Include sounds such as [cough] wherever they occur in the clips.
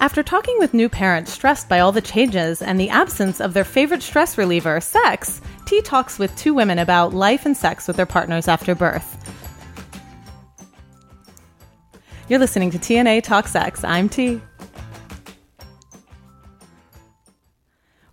After talking with new parents stressed by all the changes and the absence of their favorite stress reliever, sex, T talks with two women about life and sex with their partners after birth. You're listening to TNA Talk Sex. I'm T.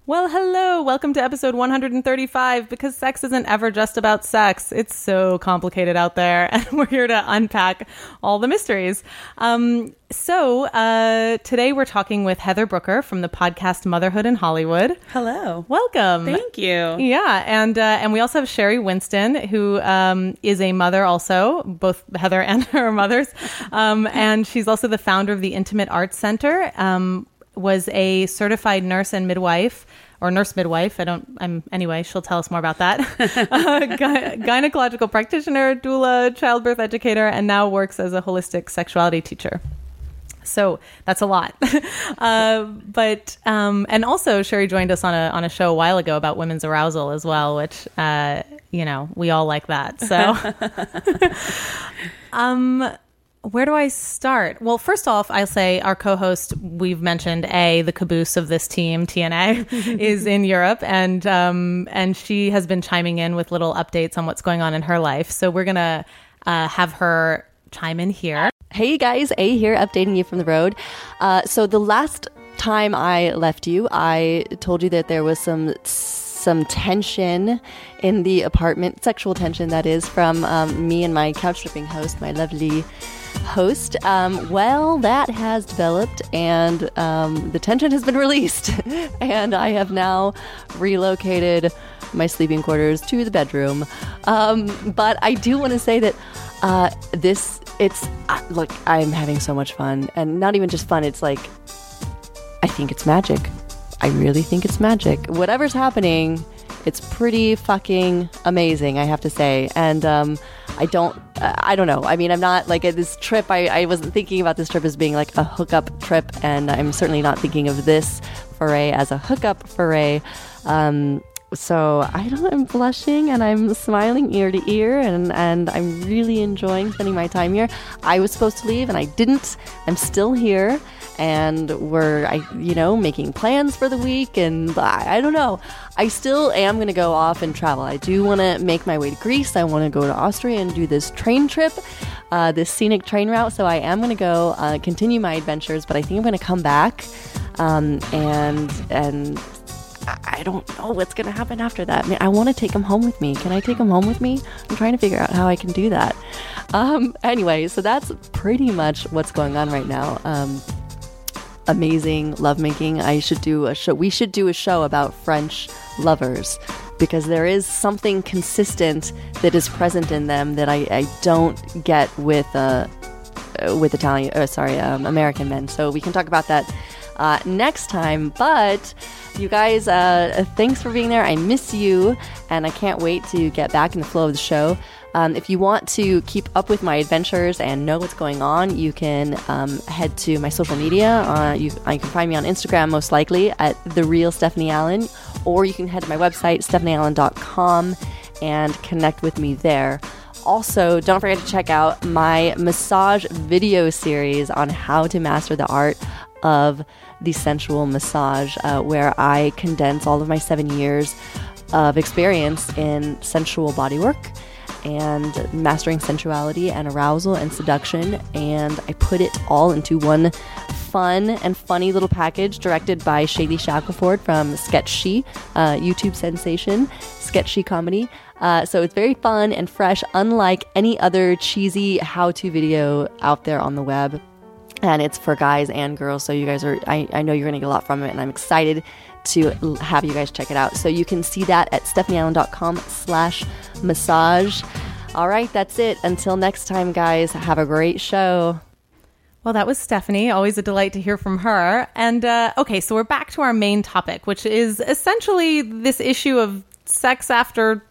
Well, hello. Welcome to episode 135 because sex isn't ever just about sex. It's so complicated out there, [laughs] and we're here to unpack all the mysteries. Um, so, uh, today we're talking with Heather Brooker from the podcast Motherhood in Hollywood. Hello. Welcome. Thank you. Yeah, and uh, and we also have Sheri Winston, who um, is a mother, also both Heather [laughs] and her mothers, um, and she's also the founder of the Intimate Arts Center. Was a certified nurse and midwife or nurse midwife. I don't, I'm, anyway, she'll tell us more about that. [laughs] uh, gy- gynecological practitioner, doula, childbirth educator, and now works as a holistic sexuality teacher. So that's a lot. [laughs] uh, but, um, and also Sheri joined us on a, on a show a while ago about women's arousal as well, which, uh, you know, we all like that. So, [laughs] um, where do I start? Well, first off, I'll say our co-host we've mentioned a the caboose of this team TNA [laughs] is in Europe, and um, and she has been chiming in with little updates on what's going on in her life. So we're gonna uh, have her chime in here. Hey guys, A here, updating you from the road. Uh, so the last time I left you, I told you that there was some some tension in the apartment, sexual tension that is, from um, me and my couch surfing host, my lovely host. Um, well, that has developed, and um, the tension has been [laughs] released, and I have now relocated my sleeping quarters to the bedroom. Um, but I do want to say that uh, this, it's uh, look, I'm having so much fun, and not even just fun. It's like I think it's magic. I really think it's magic. Whatever's happening, it's pretty fucking amazing, I have to say. And um, I don't, I don't know. I mean, I'm not like this trip. I, I wasn't thinking about this trip as being like a hookup trip, and I'm certainly not thinking of this foray as a hookup foray. Um, so I don't. I'm blushing and I'm smiling ear to ear, and and I'm really enjoying spending my time here. I was supposed to leave and I didn't. I'm still here, and we're I you know making plans for the week, and I, I don't know. I still am going to go off and travel. I do want to make my way to Greece. I want to go to Austria and do this train trip, uh, this scenic train route. So I am going to go uh, continue my adventures, but I think I'm going to come back um, and and I don't know what's going to happen after that. I mean, I want to take him home with me. Can I take him home with me? I'm trying to figure out how I can do that. Um, anyway, so that's pretty much what's going on right now. Um, amazing lovemaking. I should do a show. We should do a show about French lovers because there is something consistent that is present in them that I, I don't get with uh, with Italian. Uh, sorry, um, American men. So we can talk about that uh, next time. But you guys, uh, thanks for being there. I miss you, and I can't wait to get back in the flow of the show. Um, if you want to keep up with my adventures and know what's going on, you can um, head to my social media. Uh, you, you, can find me on Instagram, most likely, at The Real Stephanie Allen, or you can head to my website, stephanieallen.com, and connect with me there. Also, don't forget to check out my massage video series on how to master the art of the sensual massage, uh, where I condense all of my seven years of experience in sensual bodywork and mastering sensuality and arousal and seduction. And I put it all into one fun and funny little package directed by Shady Shackelford from Sketch She, uh, YouTube sensation, Sketch She comedy. Uh, so it's very fun and fresh, unlike any other cheesy how to video out there on the web. And it's for guys and girls. So you guys are, I, I know you're going to get a lot from it. And I'm excited to have you guys check it out. So you can see that at stephanieallen.com slash massage. All right, that's it. Until next time, guys, have a great show. Well, that was Stephanie. Always a delight to hear from her. And uh, okay, so we're back to our main topic, which is essentially this issue of sex after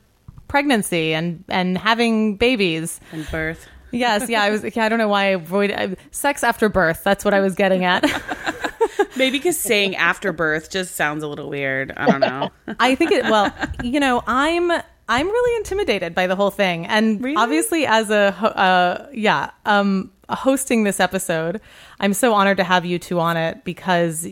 pregnancy and and having babies and birth. Yes, yeah. I was. I don't know why I avoided sex after birth. That's what I was getting at. [laughs] Maybe because saying after birth just sounds a little weird. I don't know. [laughs] I think it. Well, you know, I'm I'm really intimidated by the whole thing, and Really? obviously, as a uh, yeah, um, hosting this episode. I'm so honored to have you two on it because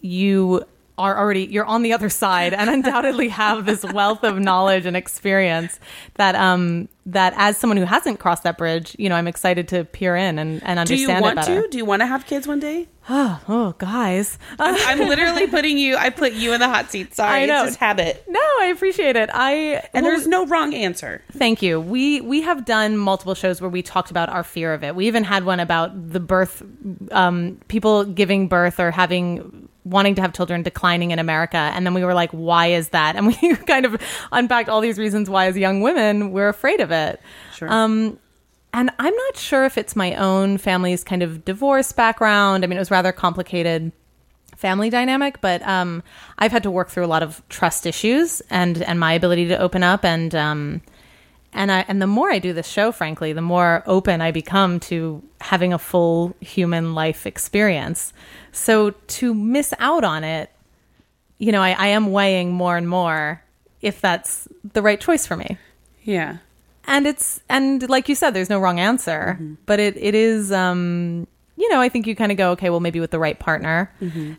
you are already you're on the other side and undoubtedly have this wealth of knowledge and experience that um that as someone who hasn't crossed that bridge, you know, I'm excited to peer in and, and understand. Do you want to? Do you want to have kids one day? Oh, [sighs] oh, guys. [laughs] Uh, I'm literally putting you. I put you in the hot seat. Sorry, I know. it's just habit. no, I appreciate it. I And well, there's no wrong answer. Thank you. We we have done multiple shows where we talked about our fear of it. We even had one about the birth, um, people giving birth or having wanting to have children declining in America, and then we were like, why is that? And [laughs] we kind of unpacked all these reasons why, as young women, we're afraid of it. Sure. Um, and I'm not sure if it's my own family's kind of divorce background. I mean, it was rather complicated family dynamic, but um, I've had to work through a lot of trust issues and and my ability to open up and um, and I and the more I do this show, frankly, the more open I become to having a full human life experience. So to miss out on it, you know, I, I am weighing more and more if that's the right choice for me. Yeah. and it's and like you said there's no wrong answer but it it is um you know i think you kind of go okay well maybe with the right partner.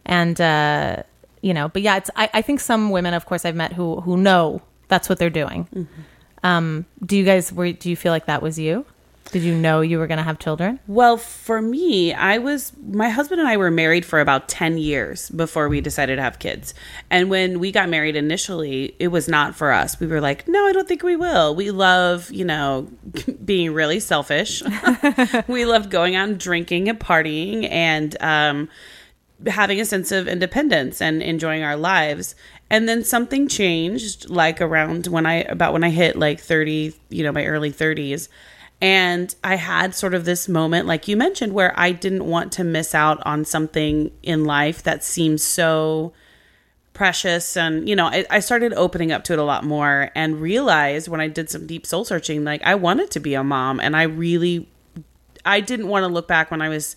And uh you know but yeah it's I, I think some women of course i've met who who know that's what they're doing. Um do you guys were do you feel like that was you did you know you were going to have children Well, for me, I was my husband and I were married for about 10 years before we decided to have kids. And when we got married initially, it was not for us. We were like, "No, I don't think we will. We love, you know, [laughs] being really selfish. [laughs] we loved going out and drinking and partying and um having a sense of independence and enjoying our lives. And then something changed like around when I about when I hit like 30, you know, my early 30s. And I had sort of this moment like you mentioned where I didn't want to miss out on something in life that seems so precious. And you know I, I started opening up to it a lot more and realized when i did some deep soul searching like i wanted to be a mom. And i really i didn't want to look back when i was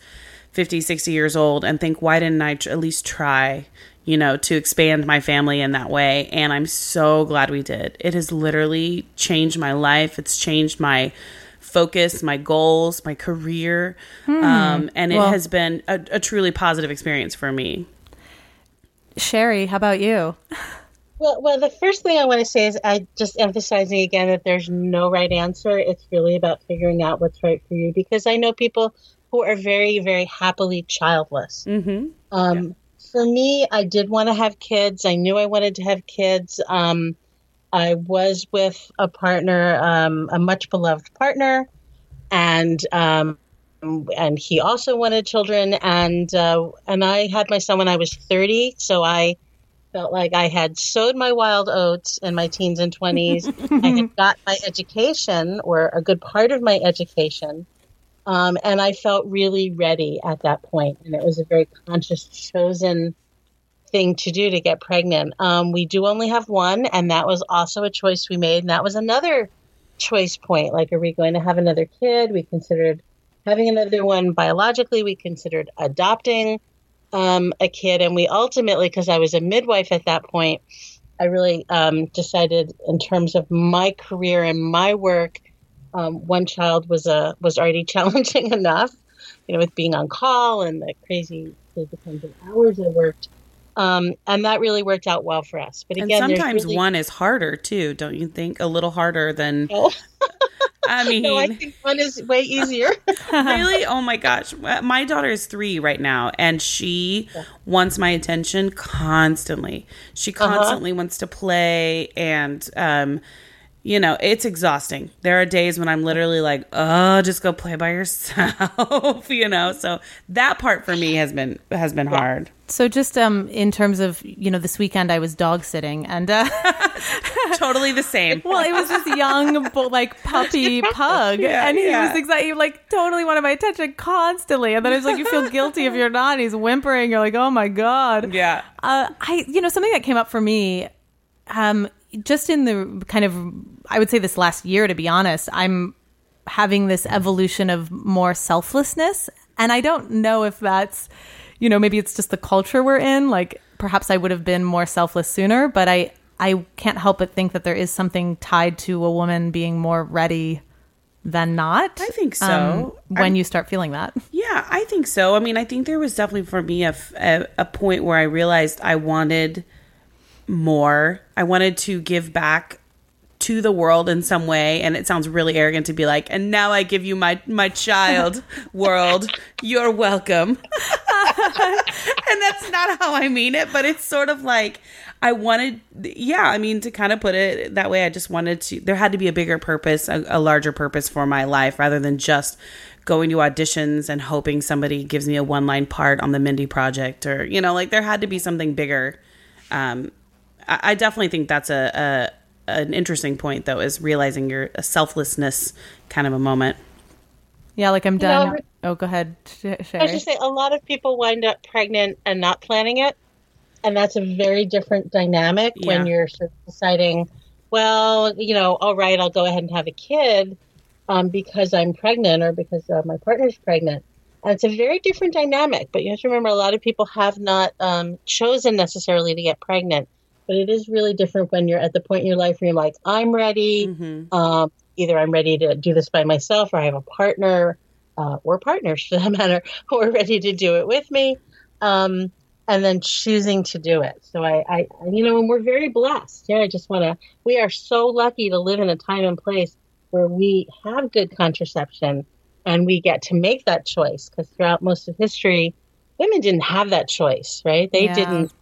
50 60 years old and think why didn't i tr- at least try you know to expand my family in that way? And i'm so glad we did. It has literally changed my life. It's changed my focus my goals my career um, and it Well- has been a, a truly positive experience for me sheri how about you Well, well, the first thing I want to say is I just emphasizing again that there's no right answer. It's really about figuring out what's right for you because I know people who are very, very happily childless. mm-hmm Um, For me, I did want to have kids. I knew I wanted to have kids. Um, I was with a partner, um, a much beloved partner, and um, and he also wanted children. And uh, and I had my son when I was thirty, so I felt like I had sowed my wild oats in my teens and twenties. I had [laughs] got my education, or a good part of my education. Um, and I felt really ready at that point, and it was a very conscious, chosen thing to do to get pregnant. Um, we do only have one, and that was also a choice we made, and that was another choice point. Like, are we going to have another kid? We considered having another one biologically. We considered adopting um, a kid, and we ultimately, because I was a midwife at that point, I really um, decided in terms of my career and my work um, one child was a was already [laughs] challenging enough, you know, with being on call and the crazy the dependent hours I worked, um, and that really worked out well for us. But again, there's sometimes really- one is harder too, don't you think? A little harder than [laughs] [laughs] [laughs] No, I mean, no, I think one is way easier. really? Oh my gosh. My daughter is 3 right now and she wants my attention constantly. She Uh-huh. constantly wants to play and um you know, it's exhausting. There are days when I'm literally like, "Oh, just go play by [laughs] yourself," [laughs] you know. So that part for me has been has been hard. so just um in terms of you know this weekend i was dog sitting and uh [laughs] totally the same. Well, it was this young, but like puppy pug, Yeah, and he yeah. was exactly like totally wanted my attention constantly. And then it's like you feel guilty if you're not. And he's whimpering. You're like, oh my god. Yeah. Uh, I, you know, something that came up for me, um, just in the kind of, I would say this last year, to be honest, I'm having this evolution of more selflessness, and I don't know if that's, you know, maybe it's just the culture we're in. Like, perhaps I would have been more selfless sooner, but I, I can't help but think that there is something tied to a woman being more ready than not. I think so. um, when I'm- you start feeling that. Yeah, I think so. I mean, I think there was definitely for me a a point where I realized I wanted more. I wanted to give back to the world in some way and it sounds really arrogant to be like and now i give you my my child [laughs] world. You're welcome. [laughs] And that's not how i mean it but it's sort of like i wanted yeah i mean to kind of put it that way i just wanted to there had to be a bigger purpose a, a larger purpose for my life rather than just going to auditions and hoping somebody gives me a one line part on the mindy project or you know like there had to be something bigger. Um I I definitely think that's a, a an interesting point, though, is realizing your a selflessness kind of a moment. Yeah, like I'm done. know, oh, go ahead, Sh- I was just saying, a lot of people wind up pregnant and not planning it, and that's a very different dynamic when you're sort of deciding, well, you know, all right, I'll go ahead and have a kid um, because I'm pregnant or because uh, my partner's pregnant. And it's a very different dynamic. But you have to remember, a lot of people have not um, chosen necessarily to get pregnant. But it is really different when you're at the point in your life where you're like, I'm ready. Um, either I'm ready to do this by myself or I have a partner uh, or partners for that [laughs] matter who are ready to do it with me. Um, and then choosing to do it. So I, I, you know, and we're very blessed. Yeah, I just want to, we are so lucky to live in a time and place where we have good contraception and we get to make that choice because throughout most of history, women didn't have that choice, right? They Yeah. didn't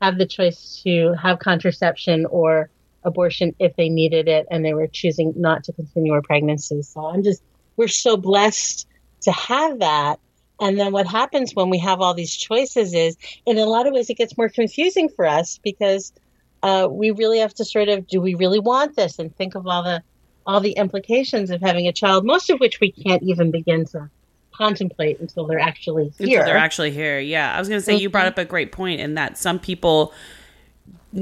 have the choice to have contraception or abortion if they needed it and they were choosing not to continue a pregnancy. So I'm just, we're so blessed to have that. And then what happens when we have all these choices is, in a lot of ways, it gets more confusing for us because uh, we really have to sort of, do we really want this? And think of all the, all the implications of having a child, most of which we can't even begin to contemplate until they're actually here. Until they're actually here. Yeah. I was going to say, you brought up a great point in that some people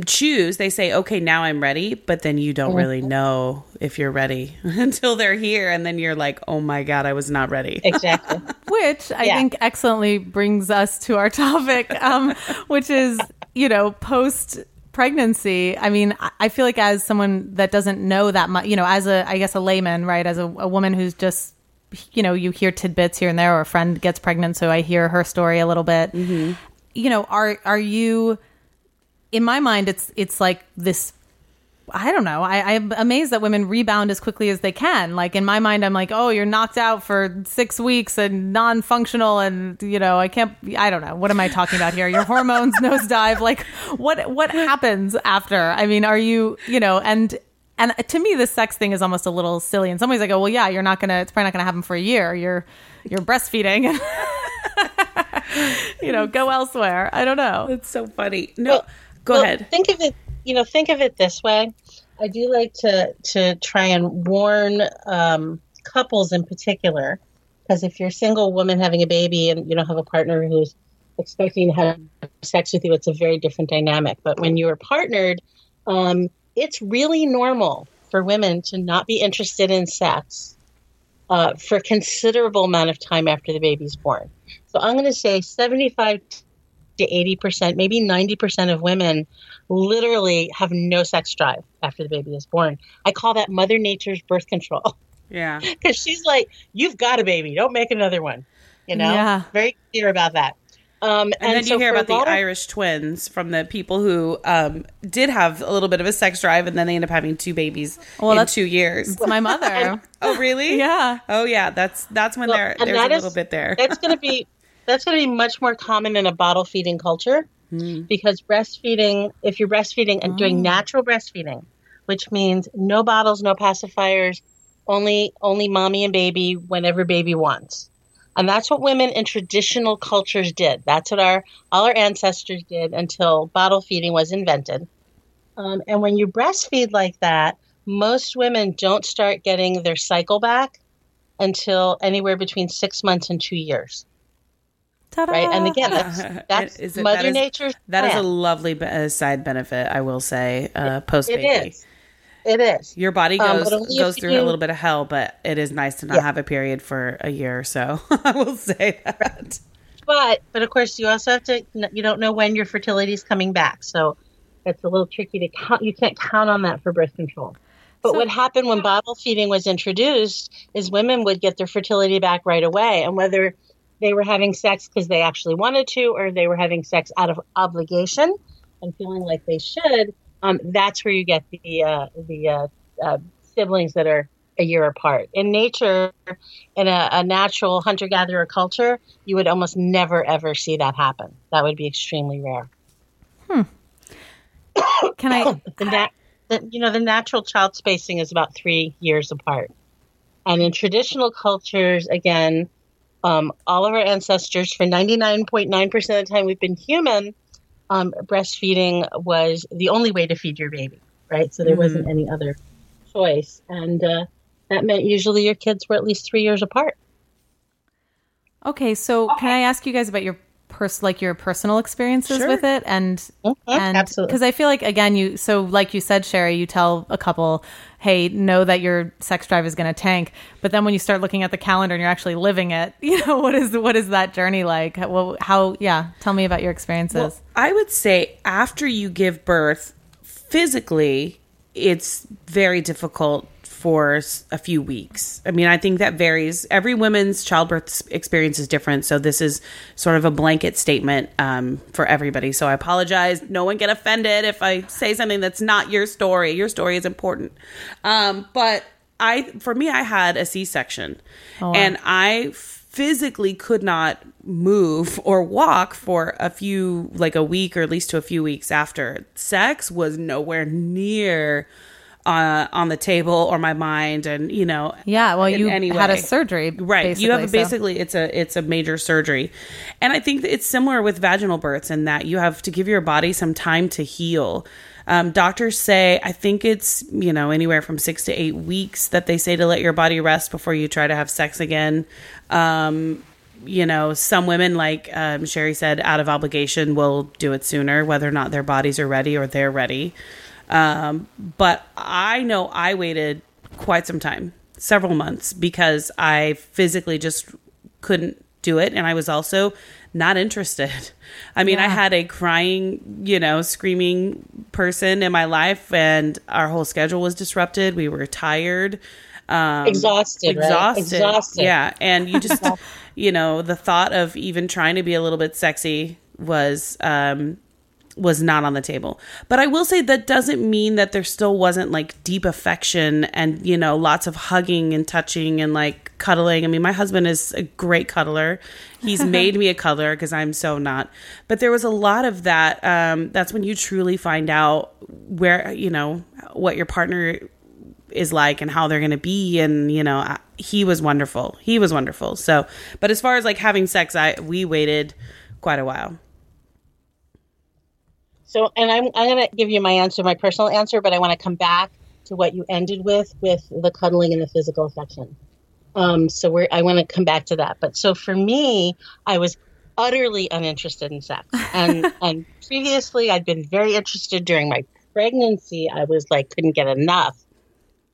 choose, they say, okay, now I'm ready, but then you don't really know if you're ready [laughs] until they're here. And then you're like, oh my God, I was not ready. exactly. [laughs] Which I Yeah. think excellently brings us to our [laughs] topic, um, which is, you know, post pregnancy. I mean, I- I feel like as someone that doesn't know that much, you know, as a, I guess, a layman, right? As a, a woman who's just, you know, you hear tidbits here and there, or a friend gets pregnant, so I hear her story a little bit. Mm-hmm. You know, are are you? In my mind, it's it's like this I don't know. I, I'm amazed that women rebound as quickly as they can. Like in my mind, I'm like, oh, you're knocked out for six weeks and non-functional, and you know, I can't. I don't know. What am I talking about here? Your hormones [laughs] nosedive. Like, what what happens after? I mean, are you you know? And and to me, the sex thing is almost a little silly. In some ways, I go, well, yeah, you're not gonna. It's probably not gonna happen for a year. You're you're breastfeeding. [laughs] you know, go elsewhere. I don't know. It's so funny. No, Well- go Well, ahead. Think of it, you know, think of it this way. I do like to to try and warn um, couples in particular, because if you're a single woman having a baby and you don't have a partner who's expecting to have sex with you, it's a very different dynamic. But when you are partnered, um, it's really normal for women to not be interested in sex uh, for a considerable amount of time after the baby's born. So I'm going to say 75 to 80%, maybe 90% of women literally have no sex drive after the baby is born. I call that Mother Nature's birth control Yeah. [laughs] because she's like, you've got a baby, don't make another one. You know, Yeah. very clear about that. Um, And, then so you hear about the of- Irish twins from the people who um, did have a little bit of a sex drive, and then they end up having two babies Well, in that's- two years. [laughs] My mother. [laughs] oh, really? Yeah. Oh, yeah. That's that's when Well, there and there's a that is- little bit there. that's going to be [laughs] that's going to be much more common in a bottle feeding culture because breastfeeding if you're breastfeeding and doing natural breastfeeding which means no bottles no pacifiers only only mommy and baby whenever baby wants and that's what women in traditional cultures did that's what our all our ancestors did until bottle feeding was invented um, and when you breastfeed like that most women don't start getting their cycle back until anywhere between six months and two years Ta-da. right? And again, that's [laughs] that's Is it- Mother that is- Nature's That is a lovely be- uh, side benefit, I will say, uh, post baby. It is. Your body Um, goes but goes through a little bit of hell, but it is nice to not Yeah. have a period for a year or so. [laughs] I will say that. But but of course, you also have to. You don't know when your fertility is coming back, so it's a little tricky to count. You can't count on that for birth control. But So- what happened when bottle feeding was introduced is women would get their fertility back right away. And whether they were having sex because they actually wanted to or they were having sex out of obligation and feeling like they should, um, that's where you get the, uh, the uh, uh, siblings that are a year apart. In nature, in a, a natural hunter gatherer culture, you would almost never ever see that happen. That would be extremely rare. [coughs] Can I? the nat- the, you know the natural child spacing is about three years apart and in traditional cultures again um, all of our ancestors for 99.9% of the time we've been human um, breastfeeding was the only way to feed your baby right? So there wasn't any other choice. And uh, that meant usually your kids were at least three years apart. Okay, so can I ask you guys about your pers- like your personal experiences Sure. with it and Mhm, and absolutely. because I feel like again you so like you said Sheri you tell a couple hey know that your sex drive is going to tank but then when you start looking at the calendar and you're actually living it [laughs] you know what is what is that journey like well how yeah tell me about your experiences Well, I would say after you give birth, physically, it's very difficult for a few weeks. I mean, I think that varies. Every woman's childbirth experience is different. So this is sort of a blanket statement um, for everybody. So I apologize. No one get offended if I say something that's not your story. Your story is important. Um, but I, for me, I had a C-section, and I physically could not move or walk for a few like a week or at least to a few weeks after sex was nowhere near uh, on the table or my mind and you know yeah well you any had a surgery right. You have a, so- basically it's a it's a major surgery. And i think it's similar with vaginal births in that you have to give your body some time to heal. Um, doctors say i think it's you know anywhere from six to eight weeks that they say to let your body rest before you try to have sex again. Um, you know some women like um, sheri said out of obligation will do it sooner whether or not their bodies are ready or they're ready um, but I know I waited quite some time, several months, because I physically just couldn't do it. And I was also not interested. [laughs] I mean, I had a crying, you know, screaming person in my life, and our whole schedule was disrupted. We were tired. Um, Exhausted, right? exhausted, Exhausted. yeah. And you just, [laughs] you know, the thought of even trying to be a little bit sexy was um, was not on the table. But I will say that doesn't mean that there still wasn't like deep affection and, you know, lots of hugging and touching and like cuddling. I mean, my husband is a great cuddler. He's [laughs] made me a cuddler because I'm so not. But there was a lot of that. Um, that's when you truly find out where, you know, what your partner is like and how they're going to be and you know I- he was wonderful he was wonderful so but as far as like having sex i we waited quite a while So, and I'm, I'm going to give you my answer, my personal answer, but I want to come back to what you ended with, with the cuddling and the physical affection. Um, so we're, I want to come back to that. But so for me, I was utterly uninterested in sex. And, [laughs] and previously I'd been very interested during my pregnancy. I was like, couldn't get enough.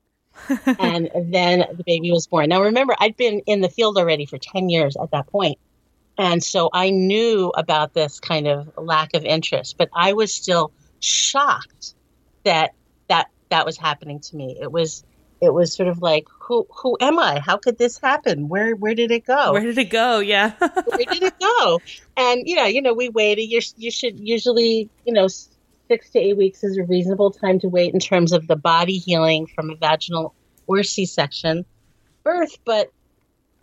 [laughs] and then the baby was born. Now remember, I'd been in the field already for 10 years at that point. And so I knew about this kind of lack of interest, but I was still shocked that that that was happening to me. It was it was sort of like who who am I? How could this happen? Where where did it go? where did it go yeah [laughs] where did it go? And yeah, you know, we waited. You you should usually, you know, six to eight weeks is a reasonable time to wait in terms of the body healing from a vaginal or C-section birth. But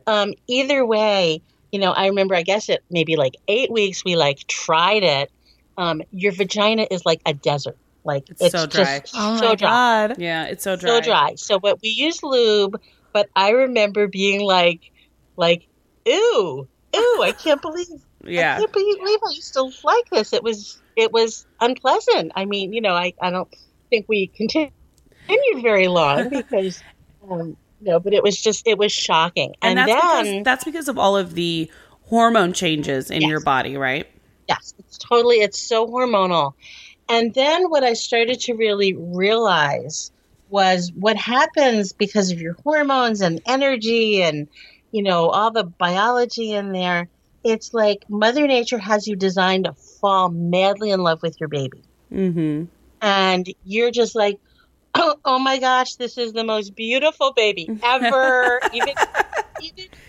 um, either way, you know, I remember. I guess it maybe like eight weeks. We like tried it. Um, your vagina is like a desert. Like it's, so dry. just oh so my dry god yeah it's so dry so dry. So, but we use lube. But I remember being like, like, ooh, ooh, I can't believe, yeah, I can't believe I used to like this. It was, it was unpleasant. I mean, you know, I, I don't think we continued very long because, um, no, but it was just, it was shocking. and, And, that's then, because that's because of all of the hormone changes in Yes. your body right Yes, it's totally, it's so hormonal. And then what I started to really realize was what happens because of your hormones and energy and, you know, all the biology in there. It's like Mother Nature has you designed to fall madly in love with your baby. mm-hmm And you're just like, oh, [coughs] oh my gosh, this is the most beautiful baby ever. [laughs] even,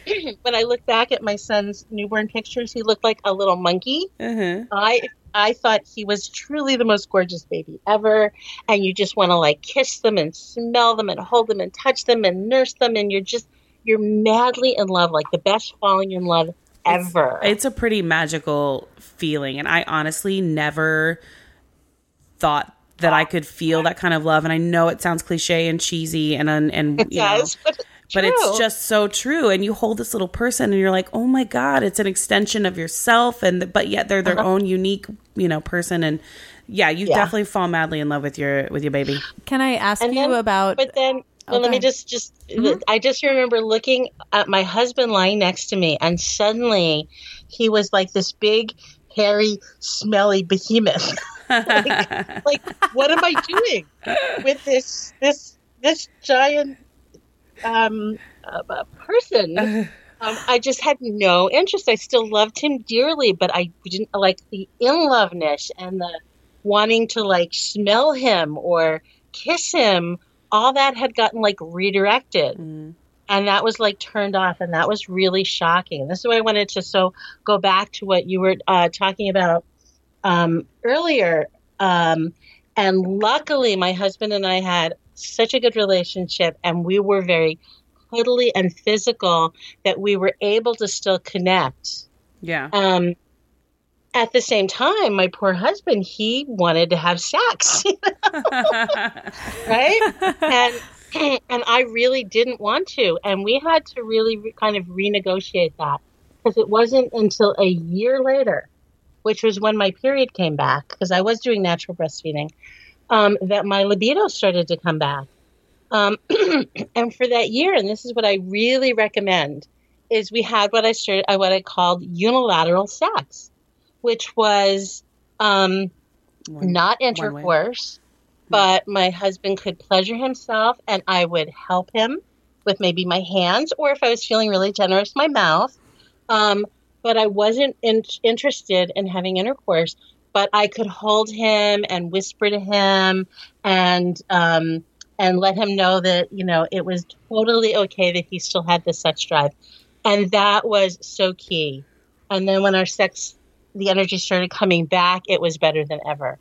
even [coughs] when I look back at my son's newborn pictures, he looked like a little monkey. Uh-huh. I I thought he was truly the most gorgeous baby ever, and you just want to like kiss them and smell them and hold them and touch them and nurse them, and you're just you're madly in love, like the best falling in love ever. It's a pretty magical feeling. And I honestly never thought that I could feel that kind of love. And I know it sounds cliche and cheesy and, and, and you know, yes, but, but it's just so true. And you hold this little person and you're like, oh my God, it's an extension of yourself. And, but yet they're their own unique, you know, person. And yeah, you Uh-huh. Yeah. definitely fall madly in love with your, with your baby. Can I ask And you then- about? But then, well, let me Okay. just just. I just remember looking at my husband lying next to me, and suddenly he was like this big, hairy, smelly behemoth. [laughs] like, like, what am I doing with this this this giant um, uh, uh, person? Um, I just had no interest. I still loved him dearly, but I didn't like the in loveness and the wanting to like smell him or kiss him. All that had gotten like redirected, and that was like turned off, and that was really shocking. This is why I wanted to so go back to what you were uh, talking about um, earlier. Um, and luckily, my husband and I had such a good relationship, and we were very cuddly and physical that we were able to still connect. Yeah. Um, at the same time, my poor husband, he wanted to have sex, [laughs] [laughs] right? and [clears throat] and I really didn't want to, and we had to really re- kind of renegotiate that because it wasn't until a year later, which was when my period came back, because I was doing natural breastfeeding, um, that my libido started to come back. Um, [clears throat] and for that year, and this is what I really recommend, is we had what I started, uh, what I called unilateral sex, which was um, One- not intercourse, but my husband could pleasure himself, and I would help him with maybe my hands, or if I was feeling really generous, my mouth. Um, but I wasn't in- interested in having intercourse. But I could hold him and whisper to him, and um, and let him know that you know it was totally okay that he still had the sex drive, and that was so key. And then when our sex, the energy started coming back, it was better than ever.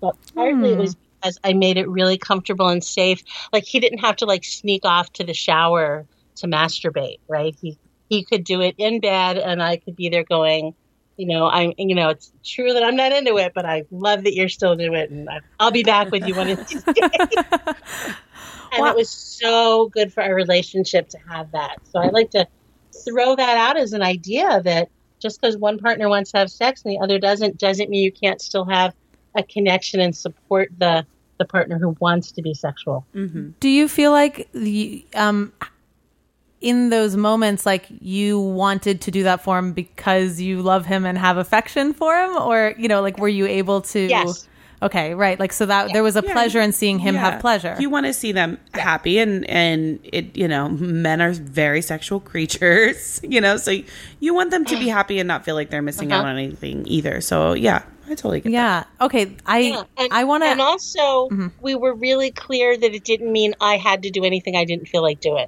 But partly it was because I made it really comfortable and safe. Like he didn't have to like sneak off to the shower to masturbate, right? He he could do it in bed, and I could be there going, you know, I'm, you know, it's true that I'm not into it, but I love that you're still into it, and I'll be back with you one of these days. [laughs] and Wow. it was so good for our relationship to have that. So I like to throw that out as an idea that just because one partner wants to have sex and the other doesn't, doesn't mean you can't still have a connection and support the the partner who wants to be sexual. Do you feel like the um in those moments like you wanted to do that for him because you love him and have affection for him or you know like were you able to Yes. Okay, right. Like so that there was a Yeah. pleasure in seeing him Yeah. have pleasure. You want to see them happy, and and it you know men are very sexual creatures, [laughs] you know, so you want them to be happy and not feel like they're missing out Uh-huh. on anything either. So yeah, I totally get that. yeah. Okay. I Yeah, and, I want to. and to also we were really clear that it didn't mean I had to do anything I didn't feel like doing.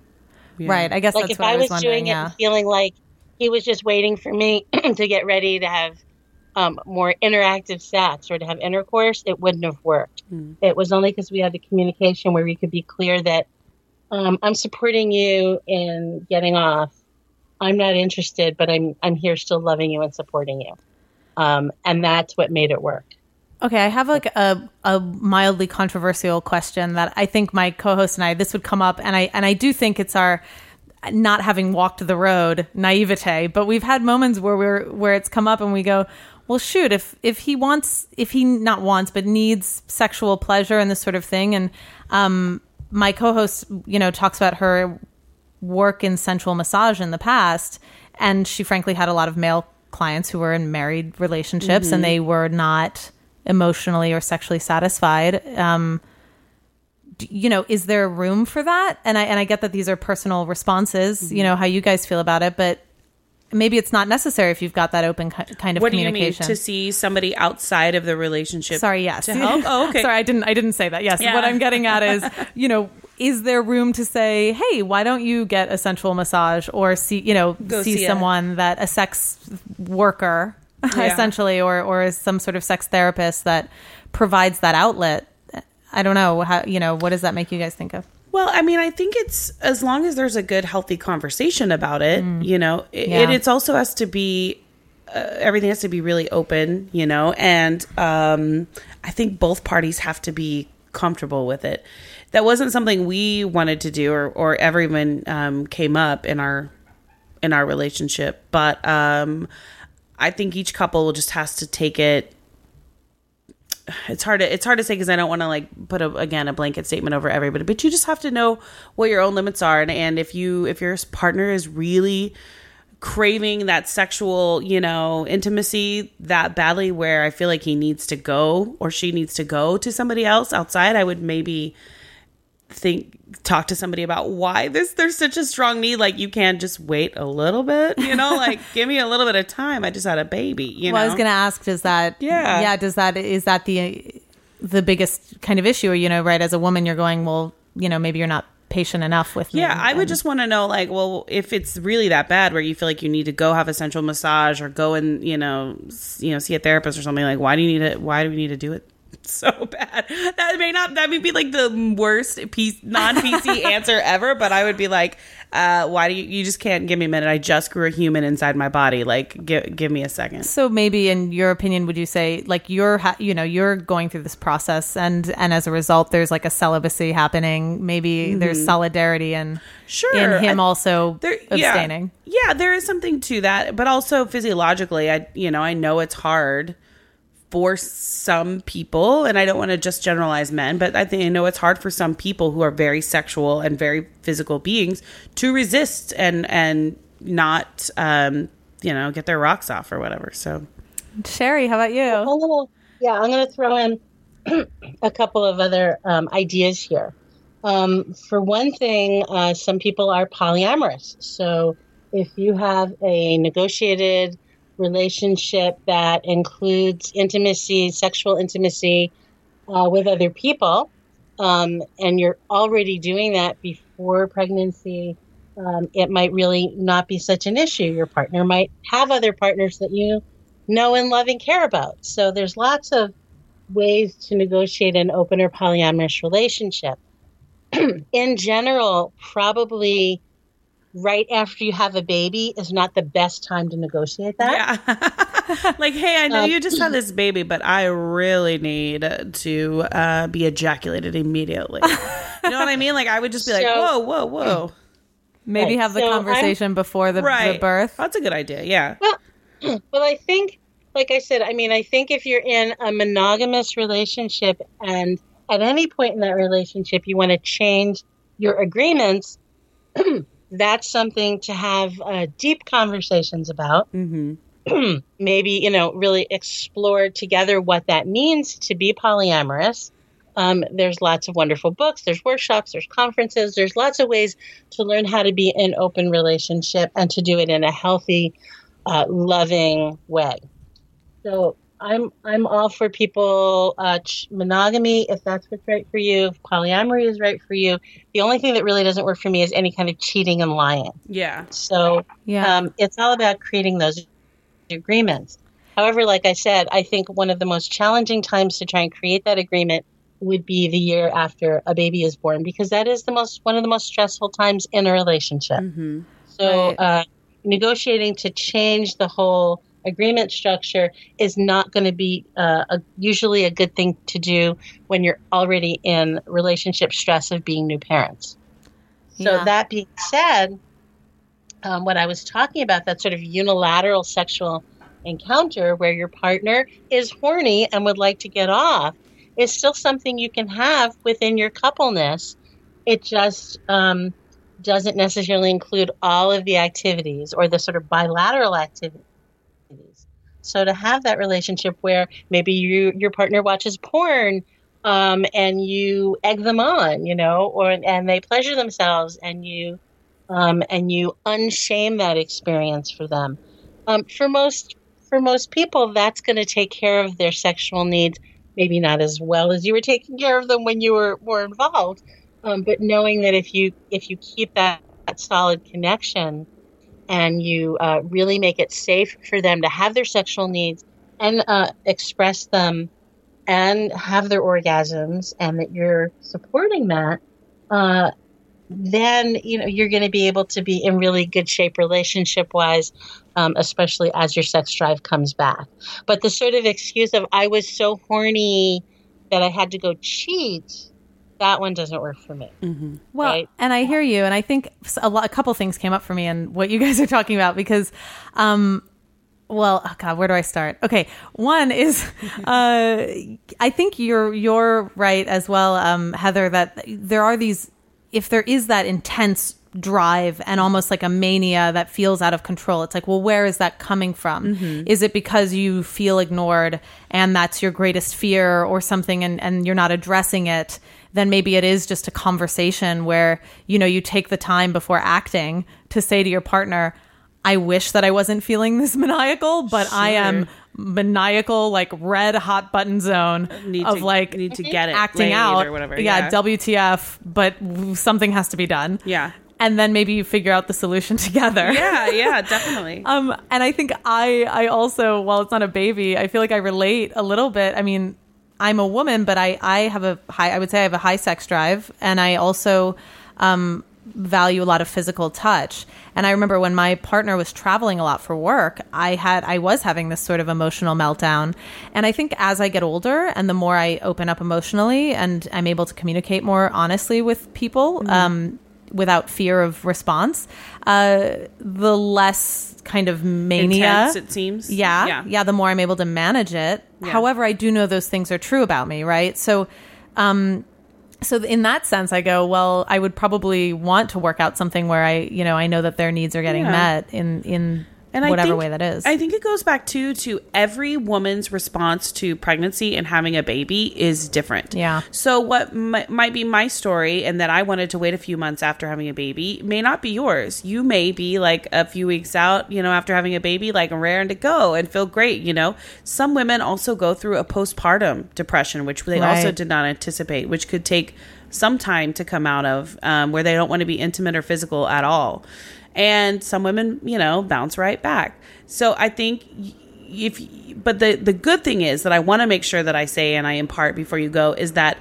Yeah. right. I guess Like that's if what I was wondering. doing it yeah. and feeling like he was just waiting for me [clears throat] to get ready to have um, more interactive sex or to have intercourse, it wouldn't have worked. It was only because we had the communication where we could be clear that um, I'm supporting you in getting off. I'm not interested, but I'm I'm here still loving you and supporting you. Um, and that's what made it work. Okay, I have like a, a mildly controversial question that I think my co-host and I this would come up, and I and I do think it's our not having walked the road naivete, but we've had moments where we're where it's come up and we go, well, shoot, if if he wants, if he not wants but needs sexual pleasure and this sort of thing, and um, my co-host, you know, talks about her work in sensual massage in the past and she frankly had a lot of male clients who were in married relationships and they were not emotionally or sexually satisfied um you know is there room for that and i and i get that these are personal responses you know how you guys feel about it but maybe it's not necessary if you've got that open kind of What do you mean communication. to see somebody outside of the relationship? Sorry, yes. To help? Oh, okay. [laughs] Sorry, I didn't. I didn't say that. Yes. Yeah. What I'm getting at is, [laughs] you know, is there room to say, hey, why don't you get a sensual massage or see, you know, Go see, see someone that a sex worker, [laughs] Yeah. essentially, or or some sort of sex therapist that provides that outlet. I don't know how. You know, what does that make you guys think of? Well, I mean, I think it's as long as there's a good, healthy conversation about it, you know, it, Yeah. it's also has to be, uh, everything has to be really open, you know, and um, I think both parties have to be comfortable with it. That wasn't something we wanted to do or, or ever even um, came up in our in our relationship, but um, I think each couple just has to take it. It's hard to it's hard to say because I don't want to like put a, again a blanket statement over everybody, but you just have to know what your own limits are, and, and if you if your partner is really craving that sexual you know intimacy that badly, where I feel like he needs to go or she needs to go to somebody else outside, I would maybe think talk to somebody about why this there's such a strong need like you can't just wait a little bit you know [laughs] like give me a little bit of time i just had a baby you Well, know I was going to ask, does that, Yeah. yeah, does that, is that the, the biggest kind of issue? Or, you know, right, as a woman, you're going, well, you know, maybe you're not patient enough with. Yeah, I would just want to know, like, well, if it's really that bad, where you feel like you need to go have a central massage or go and you know, s- you know, see a therapist or something. Like, why do you need it? Why do we need to do it [laughs] so bad? That may not. That may be like the worst piece, non PC [laughs] answer ever. But I would be like, uh, why do you? You just can't give me a minute. I just grew a human inside my body. Like, give give me a second. So maybe, in your opinion, would you say like you're, ha- you know, you're going through this process, and and as a result, there's like a celibacy happening. Maybe there's solidarity and Mm-hmm. Sure, in him I- also there, yeah. abstaining. Yeah, there is something to that, but also physiologically, I you know I know it's hard for some people, and I don't want to just generalize men, but I think I know it's hard for some people who are very sexual and very physical beings to resist and and not um you know get their rocks off or whatever. So Sheri, how about you? I'm yeah, I'm going to throw in [clears throat] a couple of other um, ideas here. Um, for one thing, uh, some people are polyamorous. So if you have a negotiated relationship that includes intimacy, sexual intimacy uh, with other people, um, and you're already doing that before pregnancy, um, it might really not be such an issue. Your partner might have other partners that you know and love and care about. So there's lots of ways to negotiate an open or polyamorous relationship. [clears throat] In general, probably right after you have a baby is not the best time to negotiate that. yeah, [laughs] like hey, I know Um, you just had this baby, but I really need to uh, be ejaculated immediately. you know what I mean? Like I would just be like, [laughs] whoa, whoa, whoa. Maybe Right, have the so I'm- conversation before the, right the birth. that's a good idea yeah Well, [clears throat] Well, I think, like I said, I mean, I think if you're in a monogamous relationship and at any point in that relationship you want to change your agreements, [clears throat] that's something to have uh, deep conversations about. mm-hmm. [clears throat] maybe you know really explore together what that means to be polyamorous um, there's lots of wonderful books there's workshops there's conferences there's lots of ways to learn how to be in open relationship and to do it in a healthy uh, loving way so i'm i'm all for people uh, ch- monogamy if that's what's right for you if polyamory is right for you the only thing that really doesn't work for me is any kind of cheating and lying yeah so Yeah. um, it's all about creating those agreements. However, like I said, I think one of the most challenging times to try and create that agreement would be the year after a baby is born because that is the most one of the most stressful times in a relationship. mm-hmm. So, Right. uh, negotiating to change the whole agreement structure is not going to be uh, a, usually a good thing to do when you're already in relationship stress of being new parents. So, Yeah. that being said, um, what I was talking about, that sort of unilateral sexual encounter where your partner is horny and would like to get off, is still something you can have within your coupleness. It just um, doesn't necessarily include all of the activities or the sort of bilateral activities. So to have that relationship where maybe you your partner watches porn um, and you egg them on, you know, or and they pleasure themselves and you um, and you unshame that experience for them. Um, for most for most people, that's going to take care of their sexual needs. Maybe not as well as you were taking care of them when you were more involved, um, but knowing that if you if you keep that, that solid connection and you uh, really make it safe for them to have their sexual needs and uh, express them and have their orgasms and that you're supporting that, uh, then you know you're going to be able to be in really good shape relationship wise, um, especially as your sex drive comes back. But the sort of excuse of I was so horny that I had to go cheat, that one doesn't work for me. Well, Right. and I hear you, and I think a, lot, a couple things came up for me and what you [laughs] guys are talking about because, um, well, oh God, where do I start? Okay, one is, [laughs] uh, I think you're you're right as well, um, Heather. That there are these, if there is that intense drive and almost like a mania that feels out of control. It's like, well, where is that coming from? Is it because you feel ignored and that's your greatest fear or something and, and you're not addressing it? Then maybe it is just a conversation where, you know, you take the time before acting to say to your partner, I wish that I wasn't feeling this [laughs] maniacal, but I am maniacal, like red hot button zone Need of to, like need to get it acting out or whatever. Yeah, WTF, but something has to be done. Yeah. And then maybe you figure out the solution [laughs] together. yeah, yeah, definitely. [laughs] Um, and I think I, I also, while it's not a baby, I feel like I relate a little bit. I mean, I'm a woman, but I, I have a high, I would say I have a high sex drive, and I also, um, value a lot of physical touch. And I remember when my partner was traveling a lot for work, I had, I was having this sort of emotional meltdown. And I think as I get older and the more I open up emotionally and I'm able to communicate more honestly with people, um, without fear of response, uh, the less kind of mania Intense, it seems. yeah, Yeah. yeah, the more I'm able to manage it. However, I do know those things are true about me, right? So, um, so in that sense, I go, well, I would probably want to work out something where I, you know, I know that their needs are getting Yeah. met in in And I whatever think- way that is. I think it goes back too to every woman's response to pregnancy and having a baby is different. Yeah. So what mi- might be my story and that I wanted to wait a few months after having a baby may not be yours. You may be like a few weeks out, you know, after having a baby, like raring to go and feel great. You know, some women also go through a postpartum depression, which they also did not anticipate, which could take some time to come out of, um, where they don't want to be intimate or physical at all. And some women, you know, bounce right back. So I think if, but the the good thing is that I want to make sure that I say and I impart before you go is that